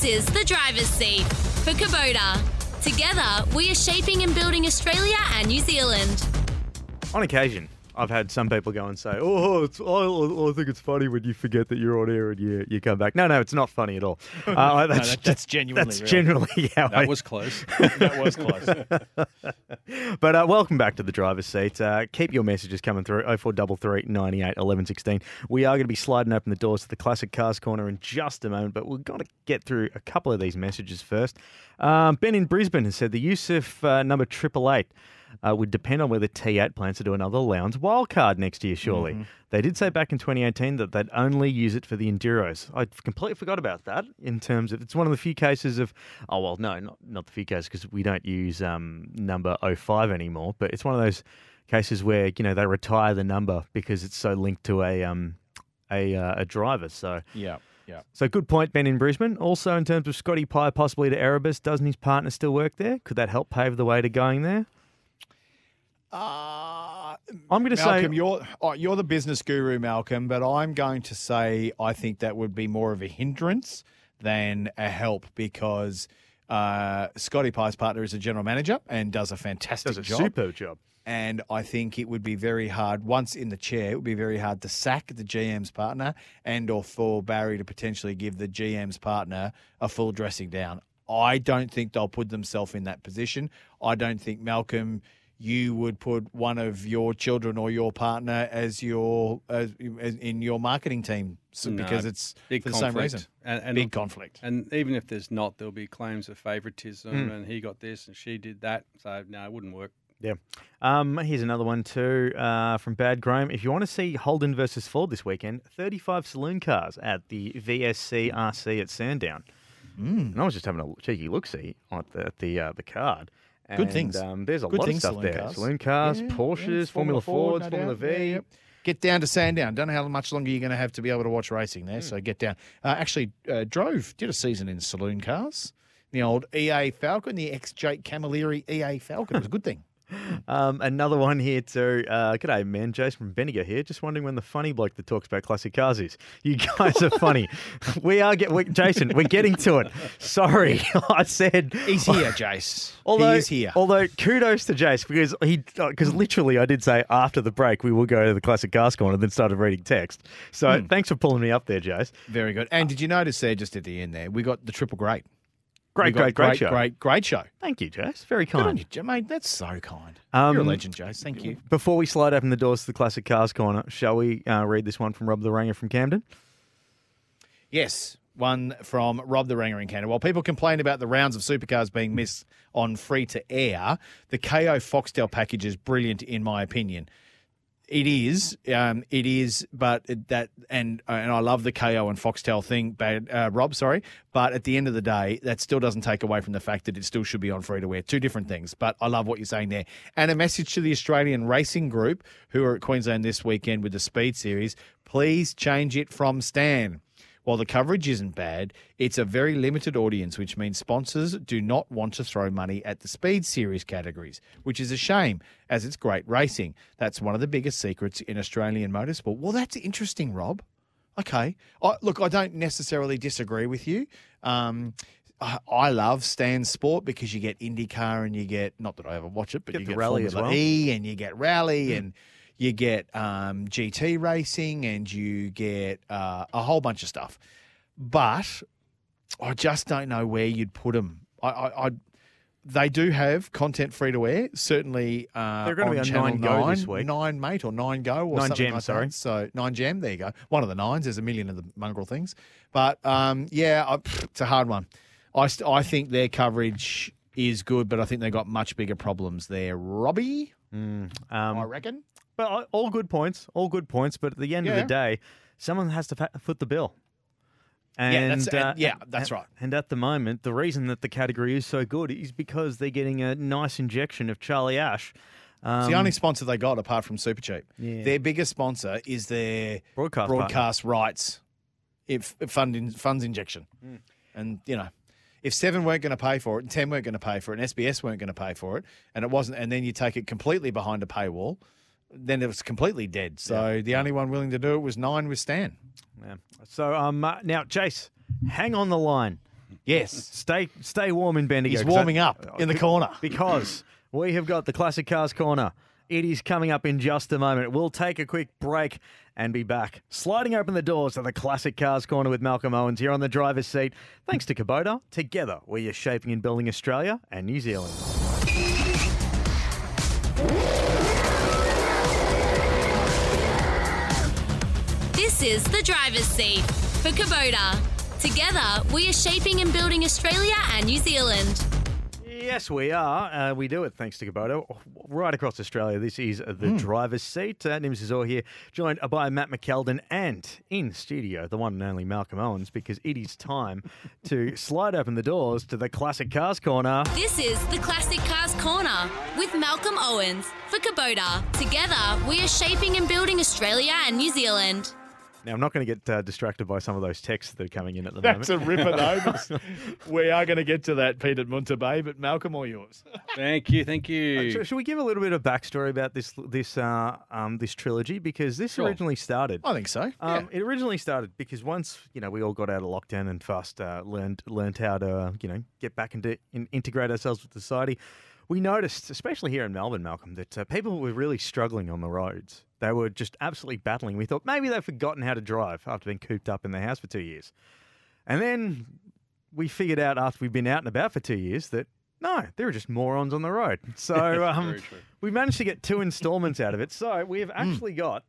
This is the driver's seat for Kubota. Together, we are shaping and building Australia and New Zealand. On occasion, I've had some people go and say, "Oh, it's, I, I think it's funny when you forget that you're on air and you you come back." No, no, it's not funny at all. (laughs) Uh, No, that- that's genuinely that's real. generally how That I- was close. (laughs) that was close. (laughs) but uh, welcome back to the driver's seat. Uh, keep your messages coming through 0433 98 11 16. We are going to be sliding open the doors to the Classic Cars Corner in just a moment, but we've got to get through a couple of these messages first. Um, ben in Brisbane has said the use of uh, number 888 uh, would depend on whether T8 plans to do another Lowndes wildcard next year, surely. Mhm. They did say back in 2018 that they'd only use it for the Enduros. I completely forgot about that in terms of it's one of the few cases of, oh, well, no, not, not the few cases because we don't use um, number 05 anymore, but it's one of those cases where, you know, they retire the number because it's so linked to a, um, a, uh, a driver. So, Yeah, yeah. so good point, Ben in Brisbane. Also, in terms of Scotty Pye possibly to Erebus, doesn't his partner still work there? Could that help pave the way to going there? Uh, I'm going to say you're oh, you're the business guru, Malcolm, but I'm going to say I think that would be more of a hindrance than a help because uh, Scotty Pye's partner is a general manager and does a fantastic does a job. superb job. And I think it would be very hard once in the chair. It would be very hard to sack the GM's partner, and or for Barry to potentially give the GM's partner a full dressing down. I don't think they'll put themselves in that position. I don't think Malcolm, you would put one of your children or your partner as your as, as in your marketing team so, No, because it's big for the conflict. same reason. And, and big conflict. And even if there's not, there'll be claims of favouritism, Mm. and he got this and she did that. So no, it wouldn't work. Yeah. Um, here's another one too uh, from Bad Graham. If you want to see Holden versus Ford this weekend, 35 saloon cars at the VSC RC at Sandown. Mm. And I was just having a cheeky look see at the at the, uh, the card. Good And, things. Um, there's a Good lot of stuff saloon there. cars. Saloon cars, Yeah, yeah, Porsches, Formula Formula, Fords, no Formula doubt. V. Yeah, yeah. Get down to Sandown. Don't know how much longer you're going to have to be able to watch racing there. So get down. Uh, actually, uh, drove, did a season in saloon cars. The old EA Falcon, the ex Jake Camilleri EA Falcon. It was a good thing. Um, another one here too. Uh, g'day, man. Jason from Bendigo here. Just wondering when the funny bloke that talks about classic cars is. You guys are funny. (laughs) we are get we, Jason. We're getting to it. Sorry, (laughs) (laughs) I said He's here, Jace. Although, he is here. Although kudos to Jace because he because literally I did say after the break we will go to the classic cars corner, then started reading text. So Hmm. thanks for pulling me up there, Jace. Very good. And did you notice there, just at the end there, we got the triple great. Great, great, great great, show. great, great show. Thank you, Jace. Very Good kind. you, mate. That's so kind. Um, You're a legend, Jace. Thank you. Before we slide open the doors to the classic cars corner, shall we uh, read this one from Rob the Ranger from Camden? Yes, one from Rob the Ranger in Canada. While people complain about the rounds of supercars being missed on free to air, the Kayo Foxtel package is brilliant in my opinion. It is, um, it is, but it- that and and I love the Kayo and Foxtel thing, but uh, Rob, sorry, but at the end of the day, that still doesn't take away from the fact that it still should be on free to wear. Two different things, but I love what you're saying there. And a message to the Australian Racing Group, who are at Queensland this weekend with the Speed Series, please change it from Stan. While the coverage isn't bad, it's a very limited audience, which means sponsors do not want to throw money at the Speed Series categories, which is a shame, as it's great racing. That's one of the biggest secrets in Australian motorsport. Well, that's interesting, Rob. Okay. I, look, I don't necessarily disagree with you. Um, I, I love Stan sport because you get IndyCar and you get, not that I ever watch it, but Get you the get rally as Formula well. E and you get rally and you get um, GT racing and you get uh, a whole bunch of stuff. But I just don't know where you'd put them. I, I, I they do have content free to air. Certainly, uh, They're gonna be on Channel Nine Go this week. Nine mate or nine go or Nine something Gem, like sorry. that. So nine gem. There you go. One of the nines. There's a million of the mongrel things, but um, yeah, I, it's a hard one. I st- I think their coverage is good, but I think they got much bigger problems there. Robbie, Um, I reckon. But uh, all good points, all good points. But at the end of the day, someone has to foot the bill. And, Yeah, that's- and- uh, yeah, that's right. And at the moment, the reason that the category is so good is because they're getting a nice injection of Charlie Ash. It's the only sponsor they got apart from Supercheap. Yeah. Their biggest sponsor is their Broadcast partner. broadcast rights, if if fund in, funds injection, Hmm. and you know. If Seven weren't going to pay for it, and Ten weren't going to pay for it, and SBS weren't going to pay for it, and it wasn't, and then you take it completely behind a paywall, then it was completely dead. So the only one willing to do it was Nine with Stan. Yeah. So um, uh, now, Chase, hang on the line. Yes. Stay stay warm in Bendigo. He's warming I- up in the corner. because (laughs) we have got the Classic Cars Corner. It is coming up in just a moment. We'll take a quick break and be back. Sliding open the doors to the Classic Cars Corner with Malcolm Owens here on the driver's seat. Thanks to Kubota. Together, we are shaping and building Australia and New Zealand. This is the driver's seat for Kubota. Together, we are shaping and building Australia and New Zealand. Yes, we are. Uh, we do it thanks to Kubota. Right across Australia, this is the Hmm. driver's seat. Uh, Nims is all here, joined by Matt McKeldin and in studio, the one and only Malcolm Owens, because it is time (laughs) to slide open the doors to the Classic Cars Corner. This is the Classic Cars Corner with Malcolm Owens for Kubota. Together, we are shaping and building Australia and New Zealand. Now, I'm not going to get uh, distracted by some of those texts that are coming in at the moment. That's a ripper, though. (laughs) we are going to get to that, Pete at Munter Bay, but Malcolm, all yours. Thank you, thank Uh, you. sh- should we give a little bit of backstory about this this uh, um, this trilogy because this Sure. originally started? I think so. Um, It originally started because once you know we all got out of lockdown and fast uh, learned learned how to you know get back into in, integrate ourselves with society. We noticed, especially here in Melbourne, Malcolm, that uh, people were really struggling on the roads. They were just absolutely battling. We thought maybe they've forgotten how to drive after being cooped up in their house for two years, and then we figured out after we've been out and about for two years that no, they were just morons on the road. (laughs) So um, we managed to get two installments out of it. So we have actually got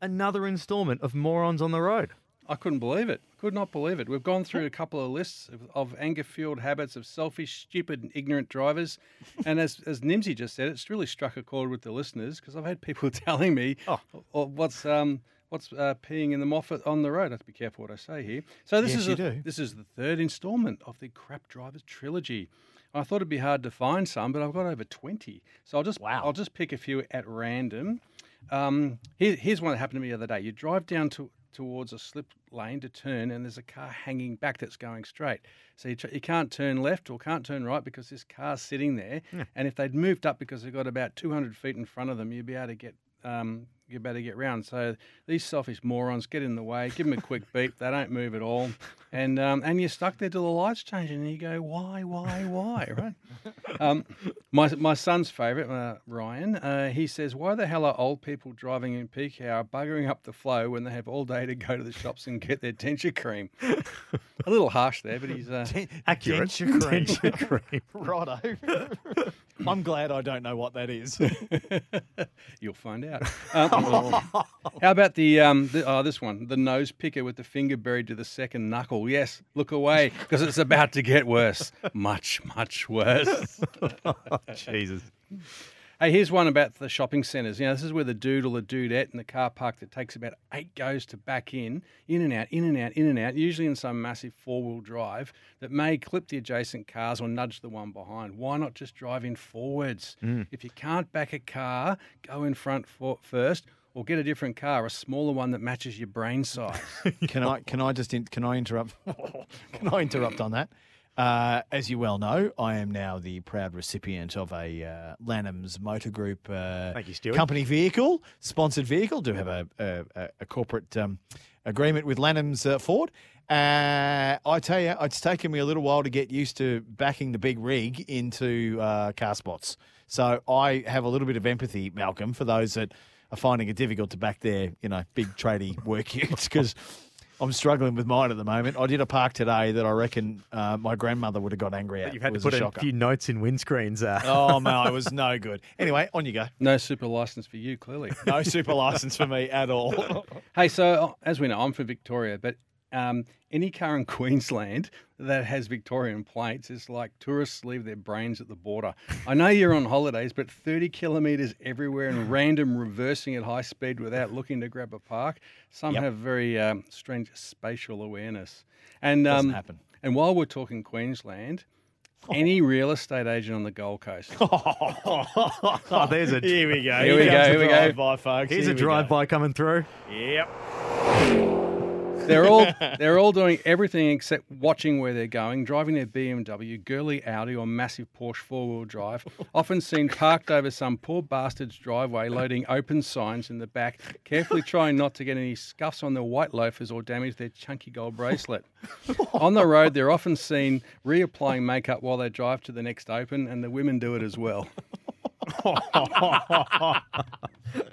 another installment of morons on the road. I couldn't believe it. Could not believe it. We've gone through a couple of lists of, of anger-fueled habits of selfish, stupid, and ignorant drivers, (laughs) and as as Nimsy just said, it's really struck a chord with the listeners because I've had people (laughs) telling me, "Oh, what's um." What's uh, peeing in the moffat on the road? I have to be careful what I say here. So this Yes, is a- do. this is the third instalment of the Crap Drivers trilogy. I thought it'd be hard to find some, but I've got over twenty. So I'll just I'll just pick a few at random. Um, here, here's one that happened to me the other day. You drive down to, towards a slip lane to turn, and there's a car hanging back that's going straight. So you, tr- you can't turn left or can't turn right because this car's sitting there. And if they'd moved up because they've got about 200 feet in front of them, you'd be able to get um, you'd better get round. So these selfish morons get in the way, give them a quick beep. They don't move at all, and um, and you're stuck there till the lights change, and you go, why, why, why, right? Um, my my son's favourite, uh, Ryan, uh, he says, why the hell are old people driving in peak hour buggering up the flow when they have all day to go to the shops and get their denture cream? a little harsh there, but he's uh, Accurate. Denture cream. Denture (laughs) cream. Righto. (laughs) (laughs) I'm glad I don't know what that is. (laughs) You'll find out. Um, how about the, um, the oh, this one, the nose picker with the finger buried to the second knuckle? Yes, look away because it's about to get worse, much, much worse. (laughs) Jesus. Hey, here's one about the shopping centres. You know, this is where the dude or the dudette in the car park that takes about eight goes to back in, in and out, in and out, in and out, usually in some massive four wheel drive that may clip the adjacent cars or nudge the one behind. Why not just drive in forwards? Mm. If you can't back a car, go in front for, first or get a different car, a smaller one that matches your brain size. (laughs) can I can I just in, can I interrupt? (laughs) can I interrupt on that? Uh, as you well know, I am now the proud recipient of a uh, Lanham's Motor Group uh, Thank you, company vehicle, sponsored vehicle. Do have a, a, a- a corporate um, agreement with Lanham's uh, Ford. Uh, I tell you, it's taken me a little while to get used to backing the big rig into uh, car spots. So I have a little bit of empathy, Malcolm, for those that are finding it difficult to back their, you know, big tradie work (laughs) units because I'm struggling with mine at the moment. I did a park today that I reckon uh, my grandmother would have got angry at. You've had It to put a a few notes in windscreens. Uh. Oh no, (laughs) it was no good. Anyway, on you go. No super license for you, clearly. No super license for me at all. (laughs) hey, so uh, as we know, I'm from Victoria, but um, any car in (laughs) Queensland that has Victorian plates is like tourists leave their brains at the border. I know you're on holidays, but 30 kilometres everywhere and (laughs) random reversing at high speed without looking to grab a park. Some Yep. have very um, strange spatial awareness. And Doesn't um, happen. And while we're talking Queensland, any real estate agent on the Gold Coast. (laughs) Oh, there's a Here we go. Here we go, here we go. drive-by, folks. Here's Here a drive-by coming through. Yep. They're all (laughs) they're all doing everything except watching where they're going, driving their BMW, girly Audi, or massive Porsche four-wheel drive. Often seen parked over some poor bastard's driveway, loading open signs in the back, carefully trying not to get any scuffs on their white loafers or damage their chunky gold bracelet. on the road, they're often seen reapplying makeup while they drive to the next open, and the women do it as well. (laughs)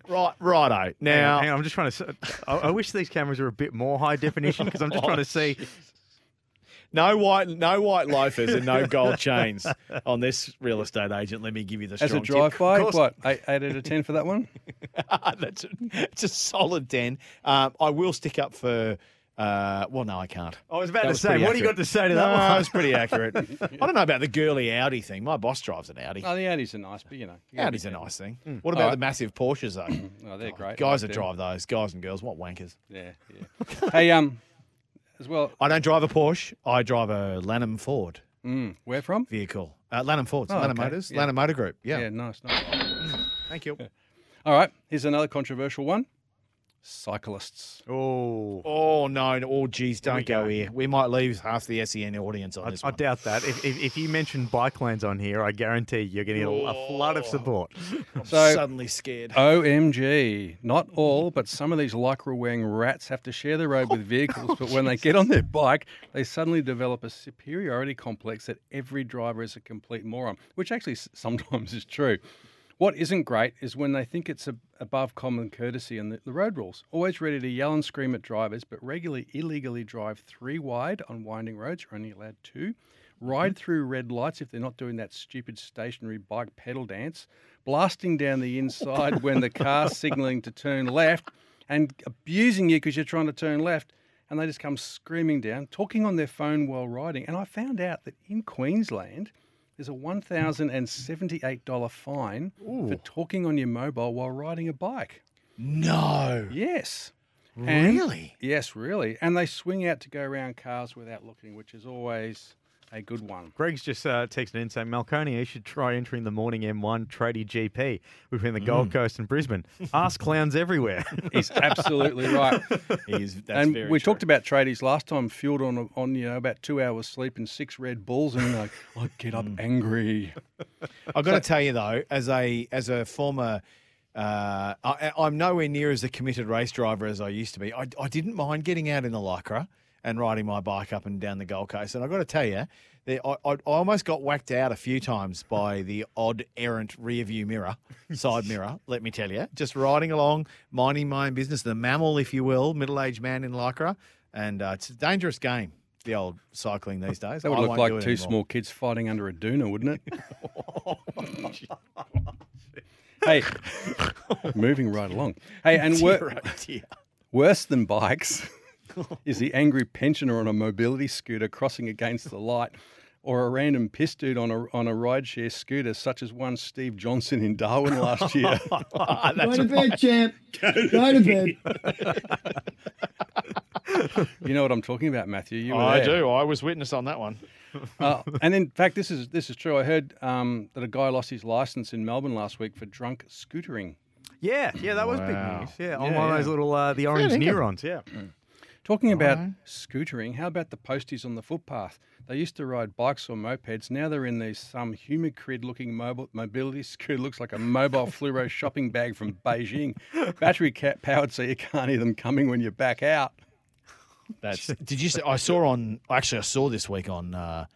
Right, righto. Hang on, Now, hang on, I'm just trying to. I wish these cameras were a bit more high definition because I'm just trying to (laughs) see. no white, no white loafers and no gold chains on this real estate agent. Let me give you the As strong a tip. drive-by, Of course- what eight, eight out of ten for that one? (laughs) That's a, it's a solid ten. Um, I will stick up for. Uh, well, no, I can't. I was about That to was say, pretty what do you got to say to no, that one? It's pretty accurate. I don't know about the girly Audi thing. My boss drives an Audi. Oh, the Audis are nice, but you know, you gotta Audi's a nice thing. Mm. What about right. the massive Porsches though? (clears throat) Oh, they're great. Guys I that them. drive those, guys and girls, what wankers. Yeah, yeah. hey, um, as well. I don't drive a Porsche. I drive a Lanham Ford Mm, where from? vehicle. Uh, Lanham Ford, Oh, Lanham okay. Motors, Yeah. Lanham Motor Group. Yeah. Yeah, nice, nice. Thank you. All right, here's another controversial one. Cyclists. Oh, Oh no! Oh geez, don't we go. go. here. We might leave half the SEN audience on I, this I one. doubt that. If, if, if you mention bike lanes on here, I guarantee you're getting to get a, a oh. flood of support. (laughs) I'm So- suddenly scared. OMG. Not all, but some of these lycra wearing rats have to share the road with (laughs) oh, vehicles, but when they get on their bike, they suddenly develop a superiority complex that every driver is a complete moron, which actually sometimes is true. What isn't great is when they think it's a, above common courtesy and the, the road rules. Always ready to yell and scream at drivers, but regularly illegally drive three wide on winding roads. You're only allowed two. Ride mm-hmm. through red lights if they're not doing that stupid stationary bike pedal dance. Blasting down the inside when the car's (laughs) signalling to turn left and abusing you because you're trying to turn left. And they just come screaming down, talking on their phone while riding. And I found out that in Queensland, there's a $1,078 fine for talking on your mobile while riding a bike. No. Yes. And- Really? yes, really. And they swing out to go around cars without looking, which is always a good one. Greg's just uh, texted in saying, Malconia, you should try entering the morning M1 tradie GP between the Gold Coast and Brisbane. Ask (laughs) clowns everywhere. (laughs) He's absolutely right. (laughs) He's, that's and very we true. talked about tradies last time, fueled on on you know about two hours sleep and six Red Bulls, and like I'd get up Mm. angry. I've got to tell you though, as a as a former, uh, I, I'm nowhere near as a committed race driver as I used to be. I, I didn't mind getting out in the lycra and riding my bike up and down the Gold Coast. And I've got to tell you, I, I I almost got whacked out a few times by the odd errant rear view mirror, side (laughs) mirror. Let me tell you, just riding along, minding my own business, the mammal, if you will, middle aged man in lycra, and uh, it's a dangerous game. The old cycling these days. That would I look like two anymore. small kids fighting under a doona, wouldn't it? (laughs) hey, moving right along. Hey, (laughs) and wor- Dear, oh dear. worse than bikes is the angry pensioner on a mobility scooter crossing against the light. Or a random piss dude on a on a rideshare scooter, such as one Steve Johnson in Darwin last (laughs) year. Go to bed, champ. Go to bed. (laughs) you know what I'm talking about, Matthew? You were I there. do. I was witness on that one. (laughs) Uh, and in fact, this is this is true. I heard um, that a guy lost his license in Melbourne last week for drunk scootering. yeah, yeah, that was Wow. big news. Yeah, on Yeah, one of those little, uh, the orange dinkum. neurons. Yeah. Talking about scootering, how about the posties on the footpath? They used to ride bikes or mopeds. Now they're in these some humicrid looking mobile mobility scooter. Looks like a mobile (laughs) fluoro shopping bag from Beijing. Battery ca- powered so you can't hear them coming when you back out. That's. Did you? See, I saw on. Actually, I saw this week on. Uh,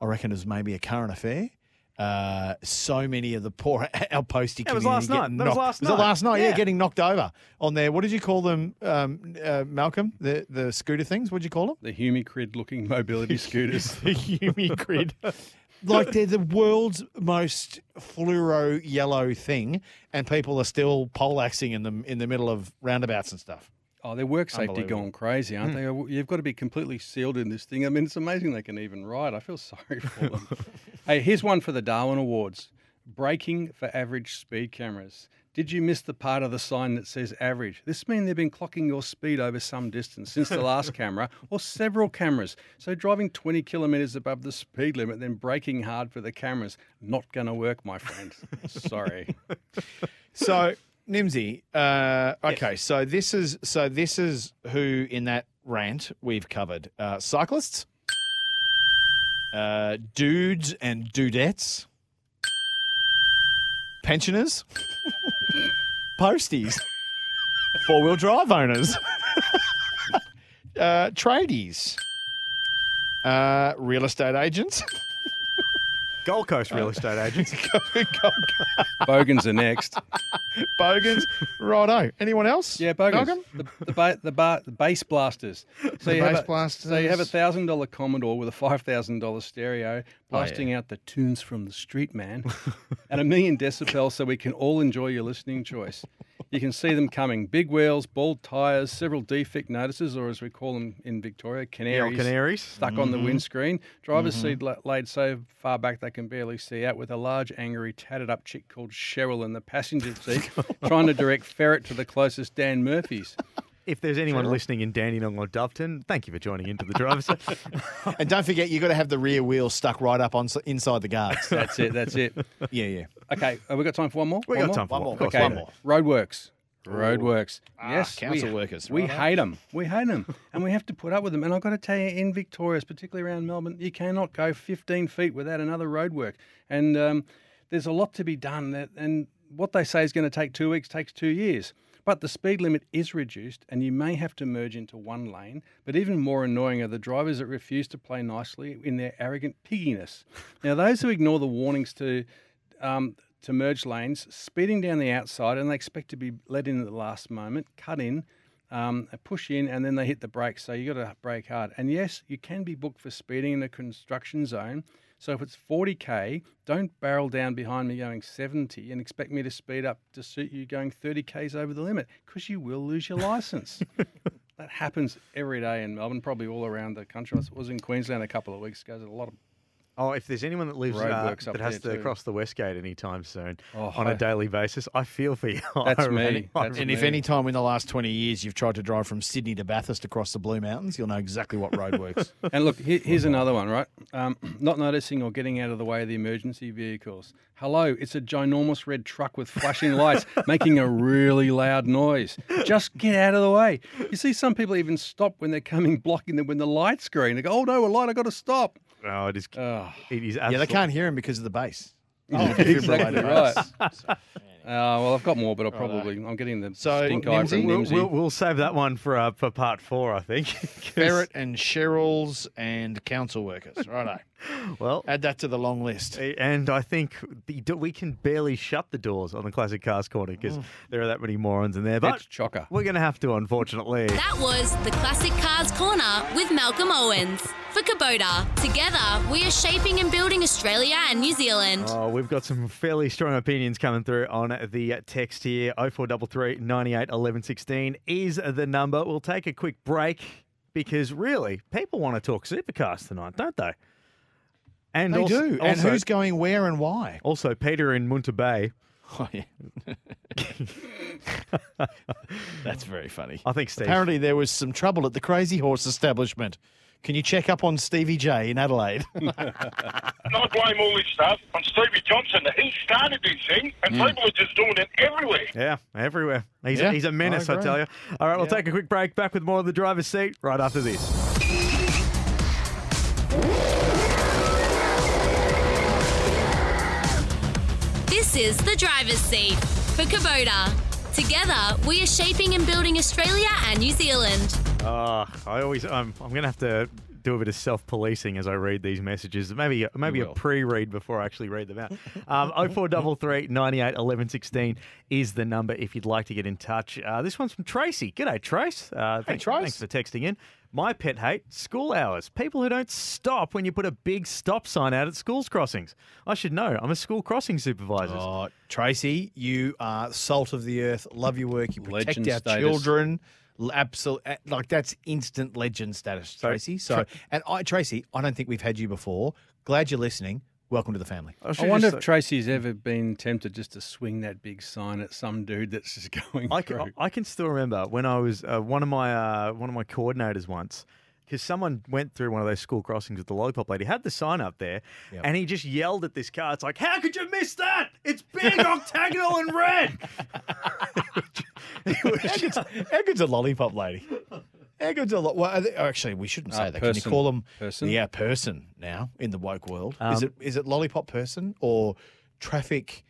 I reckon it was maybe a current affair. Uh, so many of the poor (laughs) our postie That was last night. getting That was knocked- last was it night. last night? Yeah. Yeah. getting knocked over on there. What did you call them, um, uh, Malcolm? The the scooter things. What did you call them? The Humicrid looking mobility (laughs) scooters. the Humicrid. (laughs) like they're the world's most fluoro yellow thing, and people are still poleaxing in them in the middle of roundabouts and stuff. Oh, their work safety gone crazy, aren't Hmm. they? You've got to be completely sealed in this thing. I mean, it's amazing they can even ride. I feel (laughs) sorry for them. (laughs) hey, here's one for the Darwin Awards braking for average speed cameras. Did you miss the part of the sign that says average? This means they've been clocking your speed over some distance since the last (laughs) camera or several cameras. So driving 20 kilometres above the speed limit, then braking hard for the cameras, not going to work, my friend. Sorry. So Nimsy, uh, okay, so this is so this is who in that rant we've covered: uh, cyclists, uh, dudes and dudettes, pensioners, (laughs) posties, four wheel drive owners, (laughs) uh, tradies, uh, real estate agents. (laughs) Gold Coast real uh, estate agents. (laughs) Bogans are next. (laughs) Bogans, righto. Anyone else? Yeah, Bogans. Malcolm? The, the, ba- the, ba- the bass blasters. So The you have bass a, blasters. So you have a thousand dollar Commodore with a five thousand dollar stereo, Oh, blasting out the tunes from the street man, (laughs) and a million decibels, so we can all enjoy your listening choice. You can see them coming: big wheels, bald tires, several defect notices, or as we call them in Victoria, canaries. canaries. stuck on the Mhm. windscreen. Driver's Mhm. seat la- laid so far back they can barely see out, with a large, angry, tatted up chick called Cheryl in the passenger seat, (laughs) trying to direct Ferret to the closest Dan Murphy's. If there's anyone Cheryl. listening in Dandenong or Doveton, thank you for joining into the driver's (laughs) seat. (laughs) And don't forget, you've got to have the rear wheel stuck right up on inside the guards. That's it. That's it. (laughs) Yeah, yeah. Okay, have we got time for one more? We One got time for One one. more. Of course, Okay, one more. roadworks. Roadworks. Ah, yes, council we, workers. We Righto. hate them. We hate them, and we have to put up with them. And I've got to tell you, in Victoria, particularly around Melbourne, you cannot go 15 feet without another roadwork. And um, there's a lot to be done. That, and what they say is going to take two weeks takes two years. But the speed limit is reduced, and you may have to merge into one lane. But even more annoying are the drivers that refuse to play nicely in their arrogant pigginess. Now, those who ignore the warnings to um, to merge lanes, speeding down the outside, and they expect to be let in at the last moment, cut in, um, push in, and then they hit the brakes. So you got to brake hard. And yes, you can be booked for speeding in a construction zone. So if it's 40k, don't barrel down behind me going 70 and expect me to speed up to suit you going 30 k's over the limit because you will lose your license. (laughs) that happens every day in Melbourne, probably all around the country. I was in Queensland a couple of weeks ago. There's a lot of Oh, if there's anyone that lives uh, up that has to too. cross the West Gate anytime soon Oh, on a I- daily basis, I feel for you. (laughs) That's me. really- That's And really if any time in the last 20 years you've tried to drive from Sydney to Bathurst across the Blue Mountains, you'll know exactly what road works. (laughs) And look, here, here's another one, right? Um, (clears throat) not noticing or getting out of the way of the emergency vehicles. Hello, it's a ginormous red truck with flashing lights (laughs) making a really loud noise. Just get out of the way. You see, some people even stop when they're coming blocking them when the light's green. They go, oh no, a light, i got to stop. Oh, it is. Oh. It is yeah, they can't hear him because of the bass. Oh, exactly right. (laughs) Uh, well, I've got more, but I'll probably, I'm getting the So, stink eye from We'll, Nimsy. we'll, we'll save that one for uh, for part four, I think. (laughs) Ferret and Cheryl's and council workers. Righto. (laughs) Well, Add that to the long list. and I think we can barely shut the doors on the classic cars corner because mm. there are that many morons in there. But It's chocker. we're going to have to, unfortunately. That was the Classic Cars Corner with Malcolm Owens. For Kubota, together we are shaping and building Australia and New Zealand. Oh, we've got some fairly strong opinions coming through on the text here. 0433 98 11 16 is the number. We'll take a quick break because really, people want to talk supercars tonight, don't they? And They also, do. and also- who's going where and why? Also, Peter in Munter Bay. (laughs) Oh, yeah. (laughs) That's very funny. I think Steve. Apparently, there was some trouble at the Crazy Horse establishment. Can you check up on Stevie J in Adelaide? (laughs) And I blame all this stuff on Stevie Johnson. He started this thing, and Mm. people are just doing it everywhere. Yeah, everywhere. He's, Yeah, a, he's a menace, I I, tell you. All right, we'll Yeah. take a quick break. Back with more of the driver's seat right after this. This is the driver's seat for Kubota. Together we are shaping and building Australia and New Zealand. Uh, I always, um, I'm going to have to do a bit of self-policing as I read these messages. Maybe maybe a pre-read before I actually read them out. Um, (laughs) 0433 98 11 16 is the number if you'd like to get in touch. Uh, this one's from Tracy. G'day, Trace. Uh, thanks, Trace. Thanks for texting in. My pet hate school hours. People who don't stop when you put a big stop sign out at schools crossings. I should know. I'm a school crossing supervisor. Oh, Tracy, you are salt of the earth. Love your work. You protect Legend our status. children. Absolutely, like that's instant legend status, Tracy. So, and I, Tracy, I don't think we've had you before. Glad you're listening. Welcome to the family. I wonder if Tracy's ever been tempted just to swing that big sign at some dude that's just (laughs) going I through. can, I can still remember when I was uh, one of my uh, one of my coordinators once because someone went through one of those school crossings with the lollipop lady, had the sign up there, and he just yelled at this car. It's like, how could you miss that? It's (laughs) big, octagonal, and red. (laughs) how, good's, how good's a lollipop lady? How good's a lo- well, they- actually, we shouldn't say Uh, that. Can you call them Person? Yeah, person now in the woke world. is Um, it is it lollipop person or traffic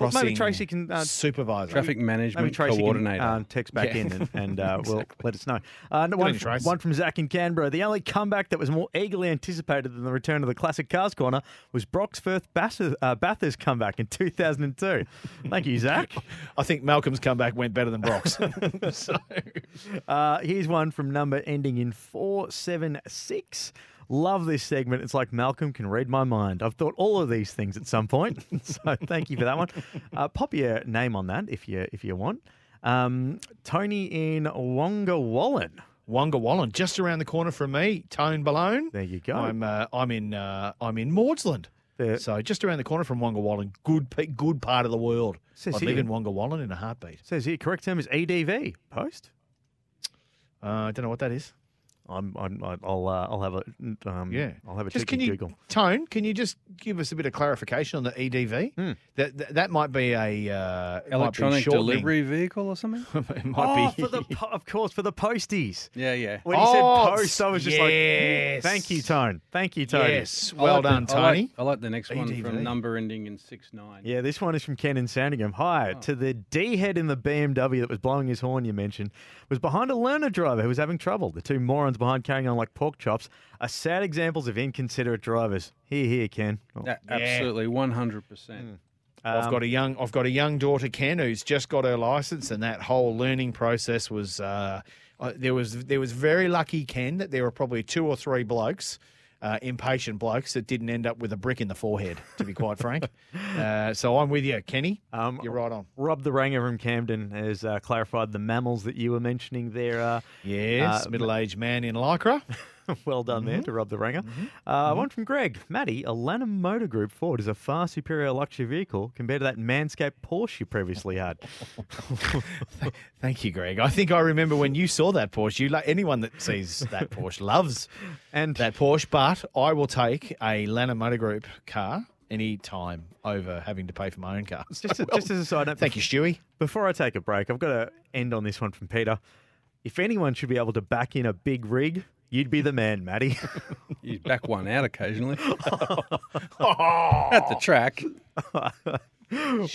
Well, maybe Tracy can uh, supervisor. Traffic management Maybe Tracy coordinator. can uh, text back Yeah. in and, and uh, (laughs) will let us know. Uh, one, from, one from Zach in Canberra. The only comeback that was more eagerly anticipated than the return of the classic Cars Corner was Brock's first Bathurst, uh, Bathurst comeback in 2002. Thank you, Zach. (laughs) I think Malcolm's comeback went better than Brock's. (laughs) so, Uh, here's one from number ending in 476. Love this segment. It's like Malcolm can read my mind. I've thought all of these things at some point. (laughs) so thank you for that one. Uh, pop your name on that if you if you want. Um, Tony in Wongawallan. Wonga Wallen, just around the corner from me, Tone Balone. There you go. I'm uh, I'm in uh, I'm in Maudsland. There- So just around the corner from Wongawallan, good good part of the world. Says I'd live in Wongawallan in a heartbeat. Says here, correct term is EDV. Post. Uh, I don't know what that is. I'm, I'm I'll uh, I'll have a um, Yeah, I'll have a just cheeky can you Google. Tone? Can you just give us a bit of clarification on the EDV? Hmm. That, that that might be a uh, it might be Electronic delivery vehicle or something? (laughs) it might Oh, be for the po- of course for the posties. yeah, yeah. When he Oh, said post, I was just like, yes. "Thank you, Tone. Thank you, Tony." yes. Well like the- done, I like- Tony. I like, the next one EDV. from number ending in six nine. Yeah, this one is from Ken in Sandringham. Hi, to the D head in the BMW that was blowing his horn you mentioned, was behind a learner driver who was having trouble. The two morons behind carrying on like pork chops are sad examples of inconsiderate drivers. Here, here, Ken. Oh, A- Absolutely, one hundred percent. I've um, got a young I've got a young daughter Ken who's just got her license and that whole learning process was uh, there was there was very lucky Ken that there were probably two or three blokes uh, impatient blokes that didn't end up with a brick in the forehead to be quite frank. (laughs) Uh, so I'm with you. Kenny Um, you're right on. Rob the Ranger from Camden has uh, clarified the mammals that you were mentioning there. Uh, yes uh, middle-aged man in lycra (laughs) (laughs) well done there mm-hmm. to Rob the Ranger. Mm-hmm. Uh, mm-hmm. One from Greg. Maddie, a Lanham Motor Group Ford is a far superior luxury vehicle compared to that Manscaped Porsche you previously had. (laughs) thank you Greg I think I remember when you saw that Porsche you like anyone that sees that Porsche loves and that Porsche but I will take a Lanham Motor Group car any time over having to pay for my own car Just, a, (laughs) just as a side note, Thank you, Stewie. Before I take a break, I've got to end on this one from Peter. If anyone should be able to back in a big rig, you'd be the man, Matty. (laughs) You back one out occasionally (laughs) at the track.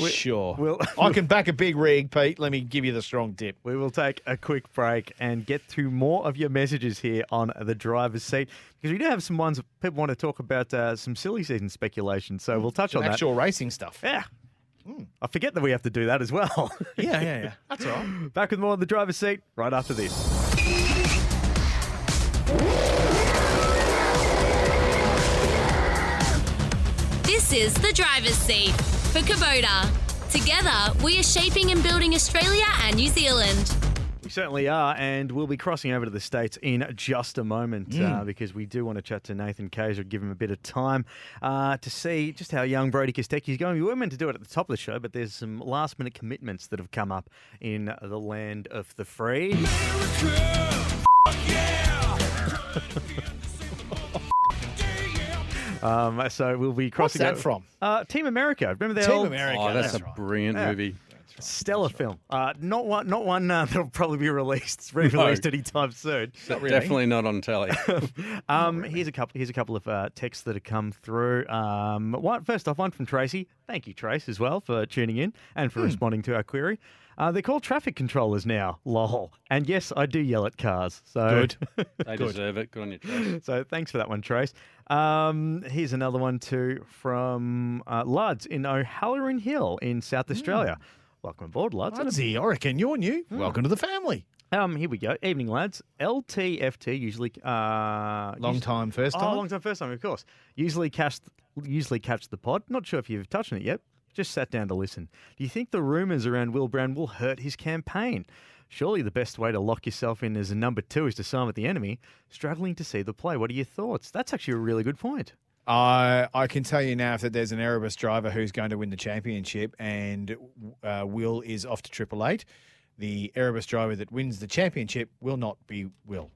Sure. We'll, I can back a big rig, Pete. Let me give you the strong tip. we will take a quick break and get to more of your messages here on the driver's seat because we do have some ones that people want to talk about uh, some silly season speculation. So we'll touch on that. Actual racing stuff. Yeah. I forget that we have to do that as well. Yeah, yeah, (laughs) yeah. That's all right. Back with more on the driver's seat right after this. This is the driver's seat for Kubota. Together, we are shaping and building Australia and New Zealand. We certainly are, and we'll be crossing over to the States in just a moment uh, because we do want to chat to Nathan Cayzer, give him a bit of time uh, to see just how young Brodie Kostecki is going. We were meant to do it at the top of the show, but there's some last minute commitments that have come up in the land of the free. (laughs) Um, so we'll be What's crossing that over- from? Uh, Team America. Remember that? Team old America. Oh, that's, that's a right. brilliant Yeah. movie. stellar film? Uh, not one, not one uh, (laughs) that'll probably be released, (laughs) re-released anytime soon. Definitely not on telly. Um, here's a couple. Here's a couple of uh, texts that have come through. Um, one first off, one from Tracy. Thank you, Trace, as well for tuning in and for responding to our query. Uh, they're called traffic controllers now. Lol. And yes, I do yell at cars. So Good. (laughs) They deserve it. Good on you, Trace. so thanks for that one, Trace. Um, here's another one too from uh, Luds in O'Halloran Hill in South Australia. Welcome aboard, Luds. Ludsy, I reckon you're new. Welcome to the family. Um, here we go. Evening, lads. LTFT usually uh, Long us- time, first Oh, time? long time, first time, of course. Usually catch usually catch the pod. Not sure if you've touched on it yet. Just sat down to listen. Do you think the rumours around Will Brown will hurt his campaign? Surely the best way to lock yourself in as a number two is to sign with the enemy. Struggling to see the play. What are your thoughts? That's actually a really good point. I I can tell you now that there's an Erebus driver who's going to win the championship, and uh, Will is off to Triple Eight. The Erebus driver that wins the championship will not be Will.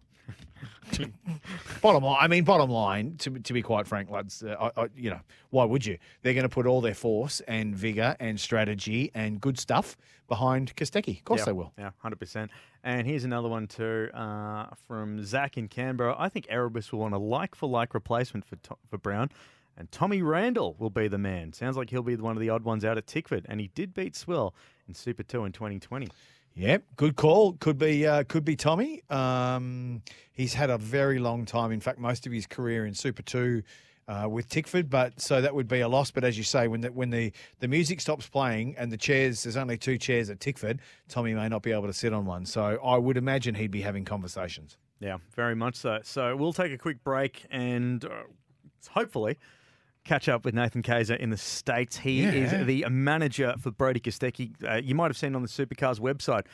(laughs) bottom line, I mean, bottom line. To, to be quite frank, lads, uh, I, I, you know, why would you? They're going to put all their force and vigor and strategy and good stuff behind Kostecki. Of course, Yeah, they will. Yeah, hundred percent. And here's another one too uh, from Zach in Canberra. I think Erebus will want a like for like replacement for To- for Brown, and Tommy Randle will be the man. Sounds like he'll be one of the odd ones out at Tickford, and he did beat Swill in Super Two in 2020. Yep, good call. Could be uh, could be Tommy. Um, he's had a very long time. In fact, most of his career in Super Two uh, with Tickford. But so that would be a loss. But as you say, when the when the, the music stops playing and the chairs, there's only two chairs at Tickford. Tommy may not be able to sit on one. So I would imagine he'd be having conversations. Yeah, very much so. So we'll take a quick break and uh, hopefully catch up with Nathan Cayzer in the States. He Yeah. is the manager for Brodie Kostecki. Uh, you might have seen on the Supercars website.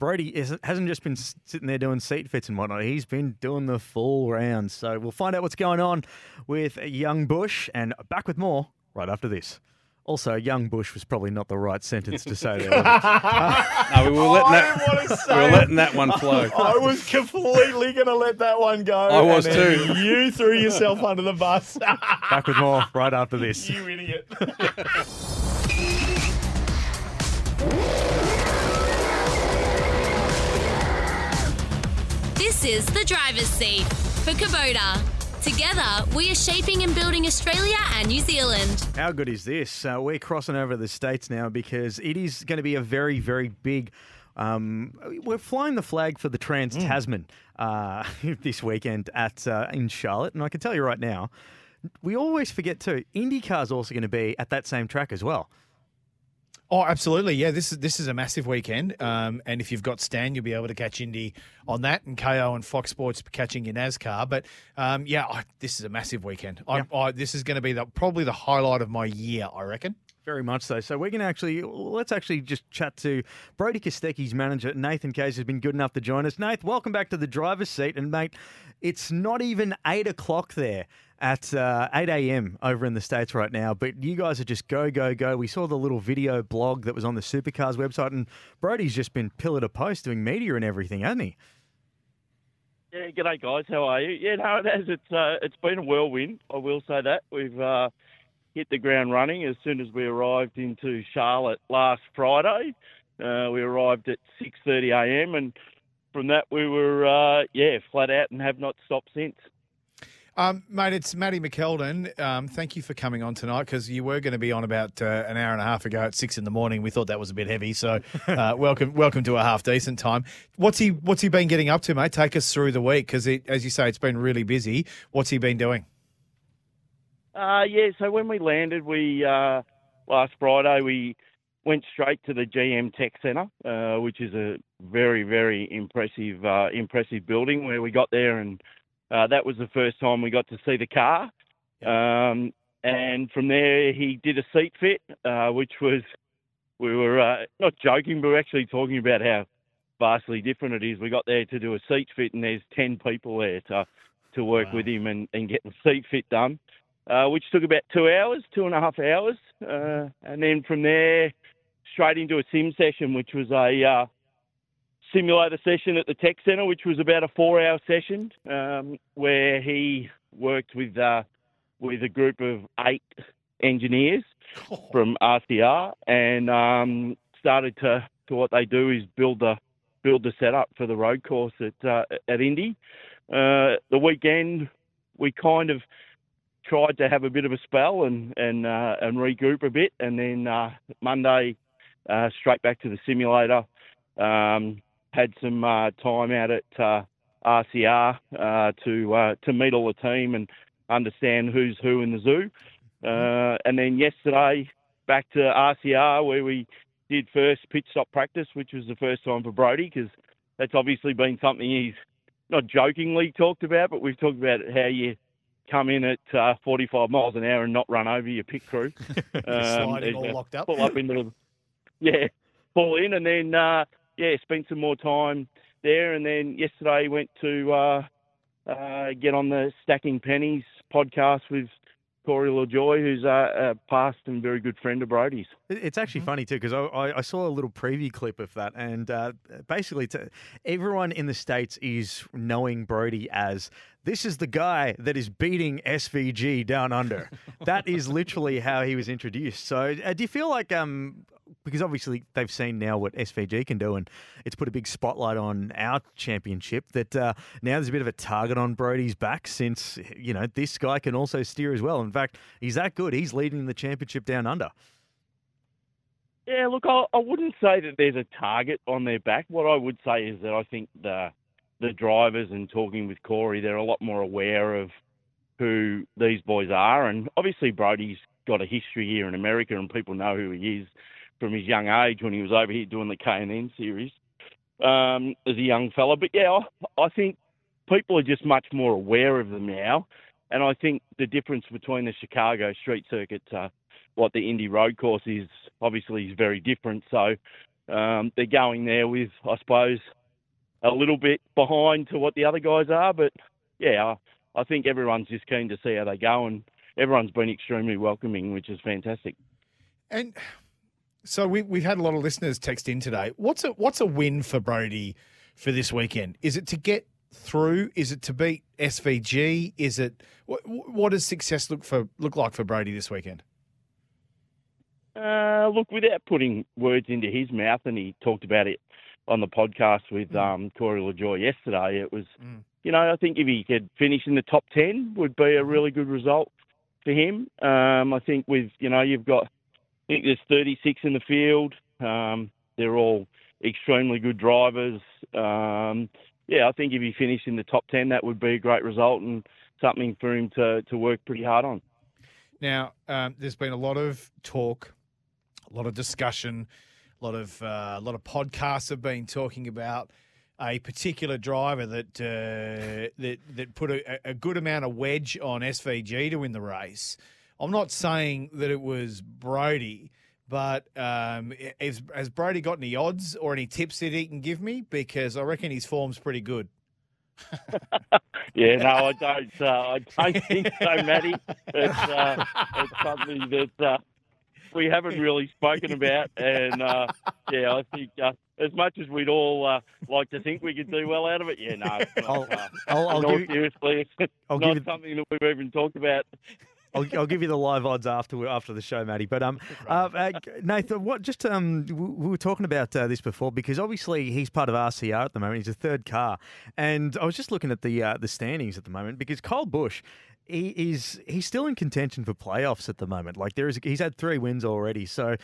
Brodie is, hasn't just been sitting there doing seat fits and whatnot. He's been doing the full round. So we'll find out what's going on with Young Bush and back with more right after this. Also, Young Bush was probably not the right sentence to say there. was (laughs) it? (laughs) No, we were letting that. we were letting that one flow. (laughs) I was completely going to let that one go. I was and then too. You threw yourself under the bus. Back with more right after this. You idiot. This is the driver's seat for Kubota. Together, we are shaping and building Australia and New Zealand. How good is this? Uh, we're crossing over to the States now because it is going to be a very, very big. Um, we're flying the flag for the Trans Tasman uh, (laughs) this weekend at uh, in Charlotte, and I can tell you right now, we always forget too. IndyCar's also going to be at that same track as well. Oh, absolutely. Yeah, this is this is a massive weekend. Um, and if you've got Stan, you'll be able to catch Indy on that, and Kayo and Fox Sports catching your NASCAR. But um, yeah, I, this is a massive weekend. I, I, this is going to be the, probably the highlight of my year, I reckon. Very much so. So we're going to actually let's actually just chat to Brodie Kostecki's manager Nathan Cayzer has been good enough to join us. Nath, welcome back to the driver's seat, and mate, it's not even eight o'clock there at uh, eight a.m. over in the states right now, but you guys are just go go go. We saw the little video blog that was on the Supercars website, and Brodie's just been pillar to post doing media and everything, hasn't he? Yeah, g'day guys. How are you? Yeah, no, it has. It's uh, it's been a whirlwind. I will say that we've uh, hit the ground running as soon as we arrived into Charlotte last Friday. Uh, we arrived at 6:30 a.m. and from that we were uh, yeah flat out and have not stopped since. Um, mate, it's Matty McKeldin. Um, thank you for coming on tonight because you were going to be on about uh, an hour and a half ago at six in the morning. We thought that was a bit heavy, so (laughs) uh, welcome, welcome to a half decent time. What's he What's he been getting up to, mate? Take us through the week because, as you say, it's been really busy. What's he been doing? Uh, yeah, so when we landed, we uh, last Friday we went straight to the GM Tech Centre, uh, which is a very very impressive uh, impressive building. Where we got there, and uh, that was the first time we got to see the car. Um, and from there, he did a seat fit, uh, which was we were uh, not joking, but we we're actually talking about how vastly different it is. We got there to do a seat fit, and there's ten people there to to work with him and, and get the seat fit done uh, which took about two hours, two and a half hours. Uh, and then from there, straight into a sim session, which was a uh, simulator session at the Tech Centre, which was about a four hour session um, where he worked with, uh, with a group of eight engineers (laughs) from RCR and um, started to, to what they do is build the build the setup for the road course at uh, at Indy. Uh, the weekend we kind of tried to have a bit of a spell and and uh, and regroup a bit, and then uh, Monday uh, straight back to the simulator. Um, had some uh, time out at uh, RCR uh, to uh, to meet all the team and understand who's who in the zoo. Uh, and then yesterday back to RCR where we did first pitch stop practice, which was the first time for Brodie because that's obviously been something he's not jokingly talked about, but we've talked about how you come in at uh, 45 miles an hour and not run over your pit crew. (laughs) Sliding all locked up. Pull up into the, yeah, pull in and then uh, yeah, spent some more time there, and then yesterday went to uh, uh, get on the Stacking Pennies podcast with Corey LaJoie, who's a, a past and very good friend of Brodie's. It's actually funny too because I, I, I saw a little preview clip of that, and uh, basically, to, everyone in the states is knowing Brodie as this is the guy that is beating SVG down under. (laughs) that is literally how he was introduced. So, uh, do you feel like um, because obviously they've seen now what SVG can do, and it's put a big spotlight on our championship. That uh, now there's a bit of a target on Brodie's back since you know this guy can also steer as well. In fact, he's that good. He's leading the championship down under. Yeah, look, I, I wouldn't say that there's a target on their back. What I would say is that I think the the drivers and talking with Corey, they're a lot more aware of who these boys are, and obviously Brodie's got a history here in America, and people know who he is from his young age when he was over here doing the K and N series um, as a young fella. But yeah, I, think people are just much more aware of them now, and I think the difference between the Chicago street circuit to what the Indy road course is obviously is very different. So um, they're going there with, I suppose, a little bit behind to what the other guys are. But yeah, I, I think everyone's just keen to see how they go, and everyone's been extremely welcoming, which is fantastic. And so we, we've had a lot of listeners text in today. What's a what's a win for Brodie for this weekend? Is it to get through? Is it to beat SVG? Is it what, what does success look for look like for Brodie this weekend? Uh, look, without putting words into his mouth, and he talked about it on the podcast with um, Corey LaJoie yesterday. It was, you know, I think if he could finish in the top ten, would be a really good result for him. Um, I think with you know you've got, I think there's 36 in the field. Um, they're all extremely good drivers. Um, yeah, I think if he finished in the top ten, that would be a great result and something for him to to work pretty hard on. Now, um, there's been a lot of talk, a lot of discussion, a lot of uh, a lot of podcasts have been talking about a particular driver that uh, that that put a, a good amount of wedge on SVG to win the race. I'm not saying that it was Brodie, but um, has, has Brodie got any odds or any tips that he can give me? Because I reckon his form's pretty good. (laughs) Yeah, no, I don't. Uh, I don't think so, Matty. It's, uh, it's something that uh, we haven't really spoken about, and uh, yeah, I think uh, as much as we'd all uh, like to think we could do well out of it, yeah, no, I'll- uh, I'll- I'll give you- seriously, it's I'll not give you- something that we've even talked about. I'll, I'll give you the live odds after after the show, Matty. But um, uh, uh, Nathan, what just um, we we were talking about uh, this before because obviously he's part of RCR at the moment. He's a third car, and I was just looking at the uh, the standings at the moment because Kyle Busch. He is he's still in contention for playoffs at the moment. Like there is, he's had three wins already. So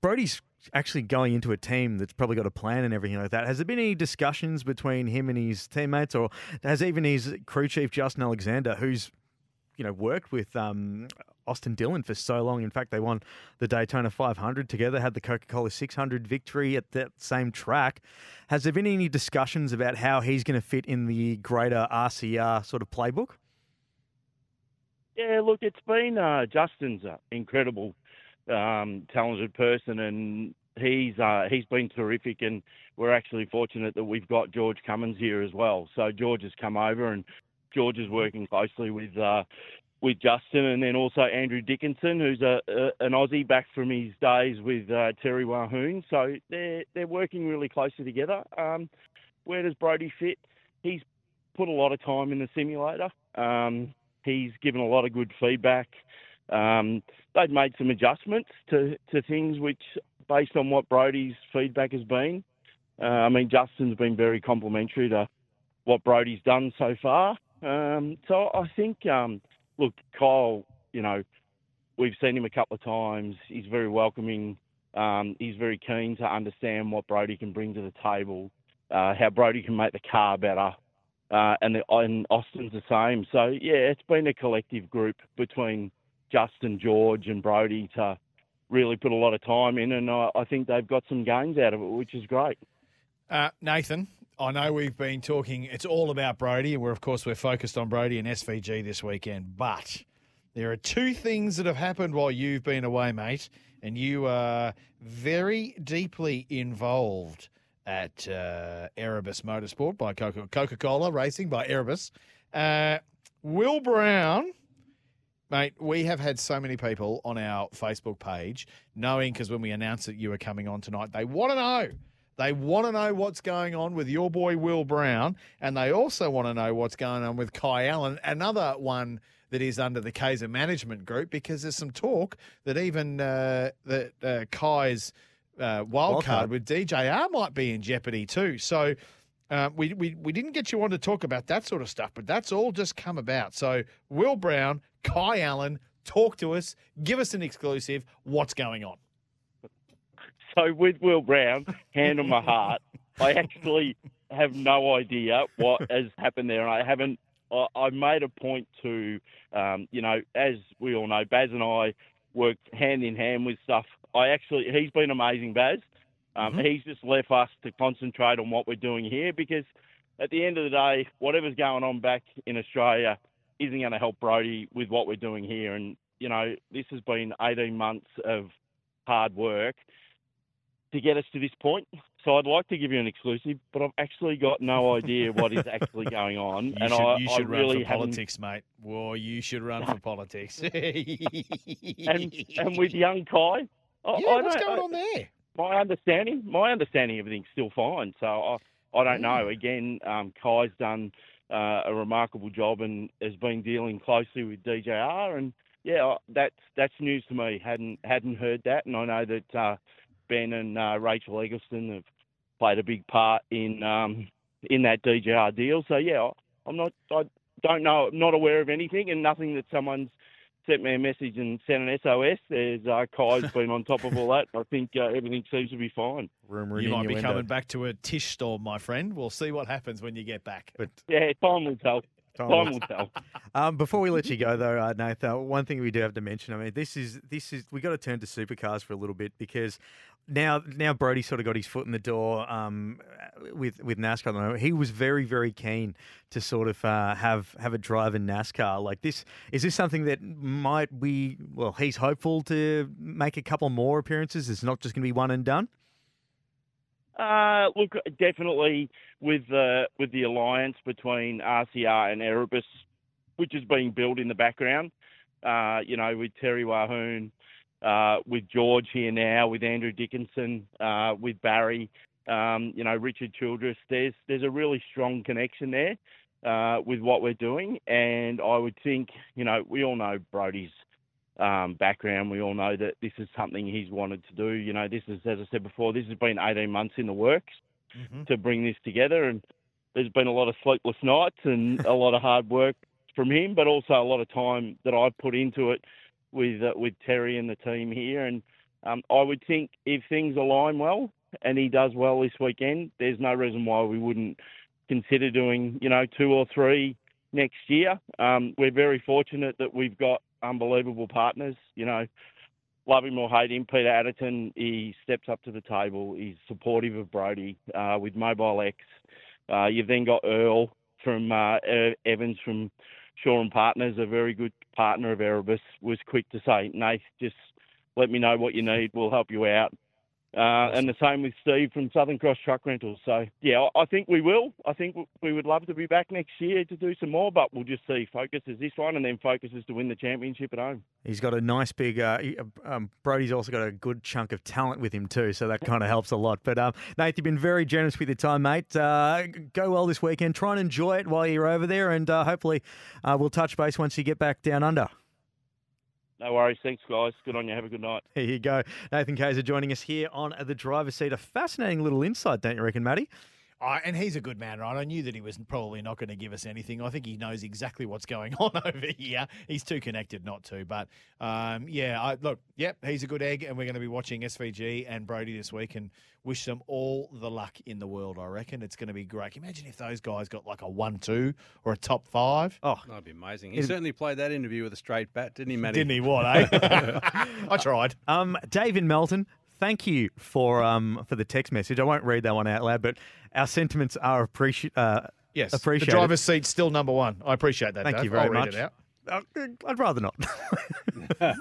Brodie's actually going into a team that's probably got a plan and everything like that. Has there been any discussions between him and his teammates, or has even his crew chief Justin Alexander, who's you know worked with um, Austin Dillon for so long? In fact, they won the Daytona 500 together, had the Coca Cola 600 victory at that same track. Has there been any discussions about how he's going to fit in the greater RCR sort of playbook? Yeah, look, it's been uh, Justin's an incredible, um, talented person, and he's uh, he's been terrific. And we're actually fortunate that we've got George Cummins here as well. So George has come over, and George is working closely with uh, with Justin, and then also Andrew Dickinson, who's a, a an Aussie back from his days with uh, Terry Wahoon. So they're they're working really closely together. Um, where does Brodie fit? He's put a lot of time in the simulator. Um, he's given a lot of good feedback. Um, they've made some adjustments to, to things which, based on what Brodie's feedback has been. Uh, I mean, Justin's been very complimentary to what Brodie's done so far. Um, so I think, um, look, Kyle, you know, we've seen him a couple of times. He's very welcoming Um, he's very keen to understand what Brodie can bring to the table, uh, how Brodie can make the car better, uh, and, and Austin's the same. So yeah, it's been a collective group between Justin, George, and Brodie to really put a lot of time in, and I, I think they've got some gains out of it, which is great. Uh, Nathan, I know we've been talking. It's all about Brodie, and we're of course we're focused on Brodie and SVG this weekend. But there are two things that have happened while you've been away, mate, and you are very deeply involved at uh, Erebus Motorsport by Coca Cola Racing by Erebus. Uh, Will Brown. Mate, we have had so many people on our Facebook page knowing because when we announced that you were coming on tonight, they want to know. They want to know what's going on with your boy Will Brown, and they also want to know what's going on with Kai Allen, another one that is under the Cayzer Management Group, because there's some talk that even uh, that uh, Kai's uh, wild card with DJR might be in jeopardy too. So. Uh, we, we, we didn't get you on to talk about that sort of stuff, but that's all just come about. So, Will Brown, Kai Allen, talk to us, give us an exclusive. What's going on? So with Will Brown, hand on my heart, I actually have no idea what has happened there, and I haven't. I, I made a point to, um, you know, as we all know, Baz and I worked hand in hand with stuff. I actually, he's been amazing, Baz. Um, Mm-hmm. He's just left us to concentrate on what we're doing here because at the end of the day, whatever's going on back in Australia isn't going to help Brodie with what we're doing here. And, you know, this has been 18 months of hard work to get us to this point. So I'd like to give you an exclusive, but I've actually got no idea what is actually going on. (laughs) You and should, I, you I should run really for haven't- politics, mate. Well, you should run for (laughs) politics. (laughs) and, and with young Kai, I, Yeah, I what's going I- on there? My understanding, my understanding, everything's still fine. So I, I don't know. Again, um, Kai's done uh, a remarkable job and has been dealing closely with DJR, and yeah, that's that's news to me. hadn't hadn't heard that, and I know that uh, Ben and uh, Rachel Eggleston have played a big part in um, in that DJR deal. So yeah, I'm not. I don't know. I'm Not aware of anything, and nothing that someone's sent me a message and sent an SOS. There's uh, Kai's been on top of all that. I think uh, everything seems to be fine. Rumor You might be coming back to a Tish storm, my friend. We'll see what happens when you get back. But Yeah, time will tell. Time Time, will tell. (laughs) Um, before we let you go, though, uh, Nathan, one thing we do have to mention. I mean, this is this is we got to turn to supercars for a little bit because now now Brodie sort of got his foot in the door um, with with NASCAR. at the moment. He was very very keen to sort of uh, have have a drive in NASCAR. Like this, is this something that might we? Well, he's hopeful to make a couple more appearances. It's not just going to be one and done. Uh, look, definitely with the with the alliance between RCR and Erebus, which is being built in the background. Uh, you know, with Terry Wahoon, uh, with George here now, with Andrew Dickinson, uh, with Barry, um, you know, Richard Childress. There's there's a really strong connection there uh, with what we're doing, and I would think, you know, we all know Brodie's um, background. We all know that this is something he's wanted to do. You know, this is, as I said before, this has been 18 months in the works to bring this together, and there's been a lot of sleepless nights and (laughs) a lot of hard work from him, but also a lot of time that I've put into it with uh, with Terry and the team here. And um, I would think if things align well and he does well this weekend, there's no reason why we wouldn't consider doing, you know, two or three next year. Um, we're very fortunate that we've got unbelievable partners. You know, love him or hate him, Peter Adderton, he steps up to the table. He's supportive of Brodie uh, with Mobile X. Uh, you've then got Earl from uh, Evans from Shaw and Partners, a very good partner of Erebus, was quick to say, Nate, just let me know what you need. We'll help you out. Uh, and the same with Steve from Southern Cross Truck Rentals. So, yeah, I think we will. I think we would love to be back next year to do some more, but we'll just see. Focus is this one, and then focus is to win the championship at home. He's got a nice big. Uh, um, Brodie's also got a good chunk of talent with him too, so that kind of helps a lot. But um, Nate, you've been very generous with your time, mate. Uh, go well this weekend. Try and enjoy it while you're over there, and uh, hopefully uh, we'll touch base once you get back down under. No worries. Thanks, guys. Good on you. Have a good night. There you go. Nathan Cayzer joining us here on the driver's seat. A fascinating little insight, don't you reckon, Matty? I, and he's a good man, right? I knew that he was probably not going to give us anything. I think he knows exactly what's going (laughs) on over here. He's too connected not to. But um, yeah, I, look, yep, he's a good egg, and we're going to be watching SVG and Brodie this week, and wish them all the luck in the world. I reckon it's going to be great. Imagine if those guys got like a one-two or a top five. Oh, That'd be amazing. He certainly played that interview with a straight bat, didn't he, Matty? Didn't he? What? Eh? (laughs) (laughs) I tried. Um, Dave in Melton, thank you for um for the text message. I won't read that one out loud, but our sentiments are appreci- uh, Yes, appreciated. the driver's seat's still number one. I appreciate that. Thank Dave. you very I'll read much. It out. Uh, I'd rather not. (laughs) Tell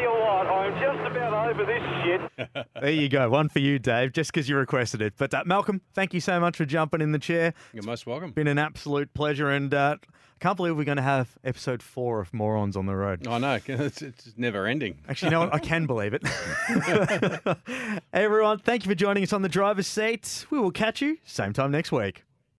you what, I'm just about over this shit. (laughs) there you go, one for you, Dave, just because you requested it. But uh, Malcolm, thank you so much for jumping in the chair. You're most welcome. Been an absolute pleasure, and uh, I can't believe we're going to have episode four of Morons on the Road. I know. (laughs) It's, it's never ending. Actually, you know what? I can believe it. (laughs) hey, everyone, thank you for joining us on the driver's seat. We will catch you same time next week.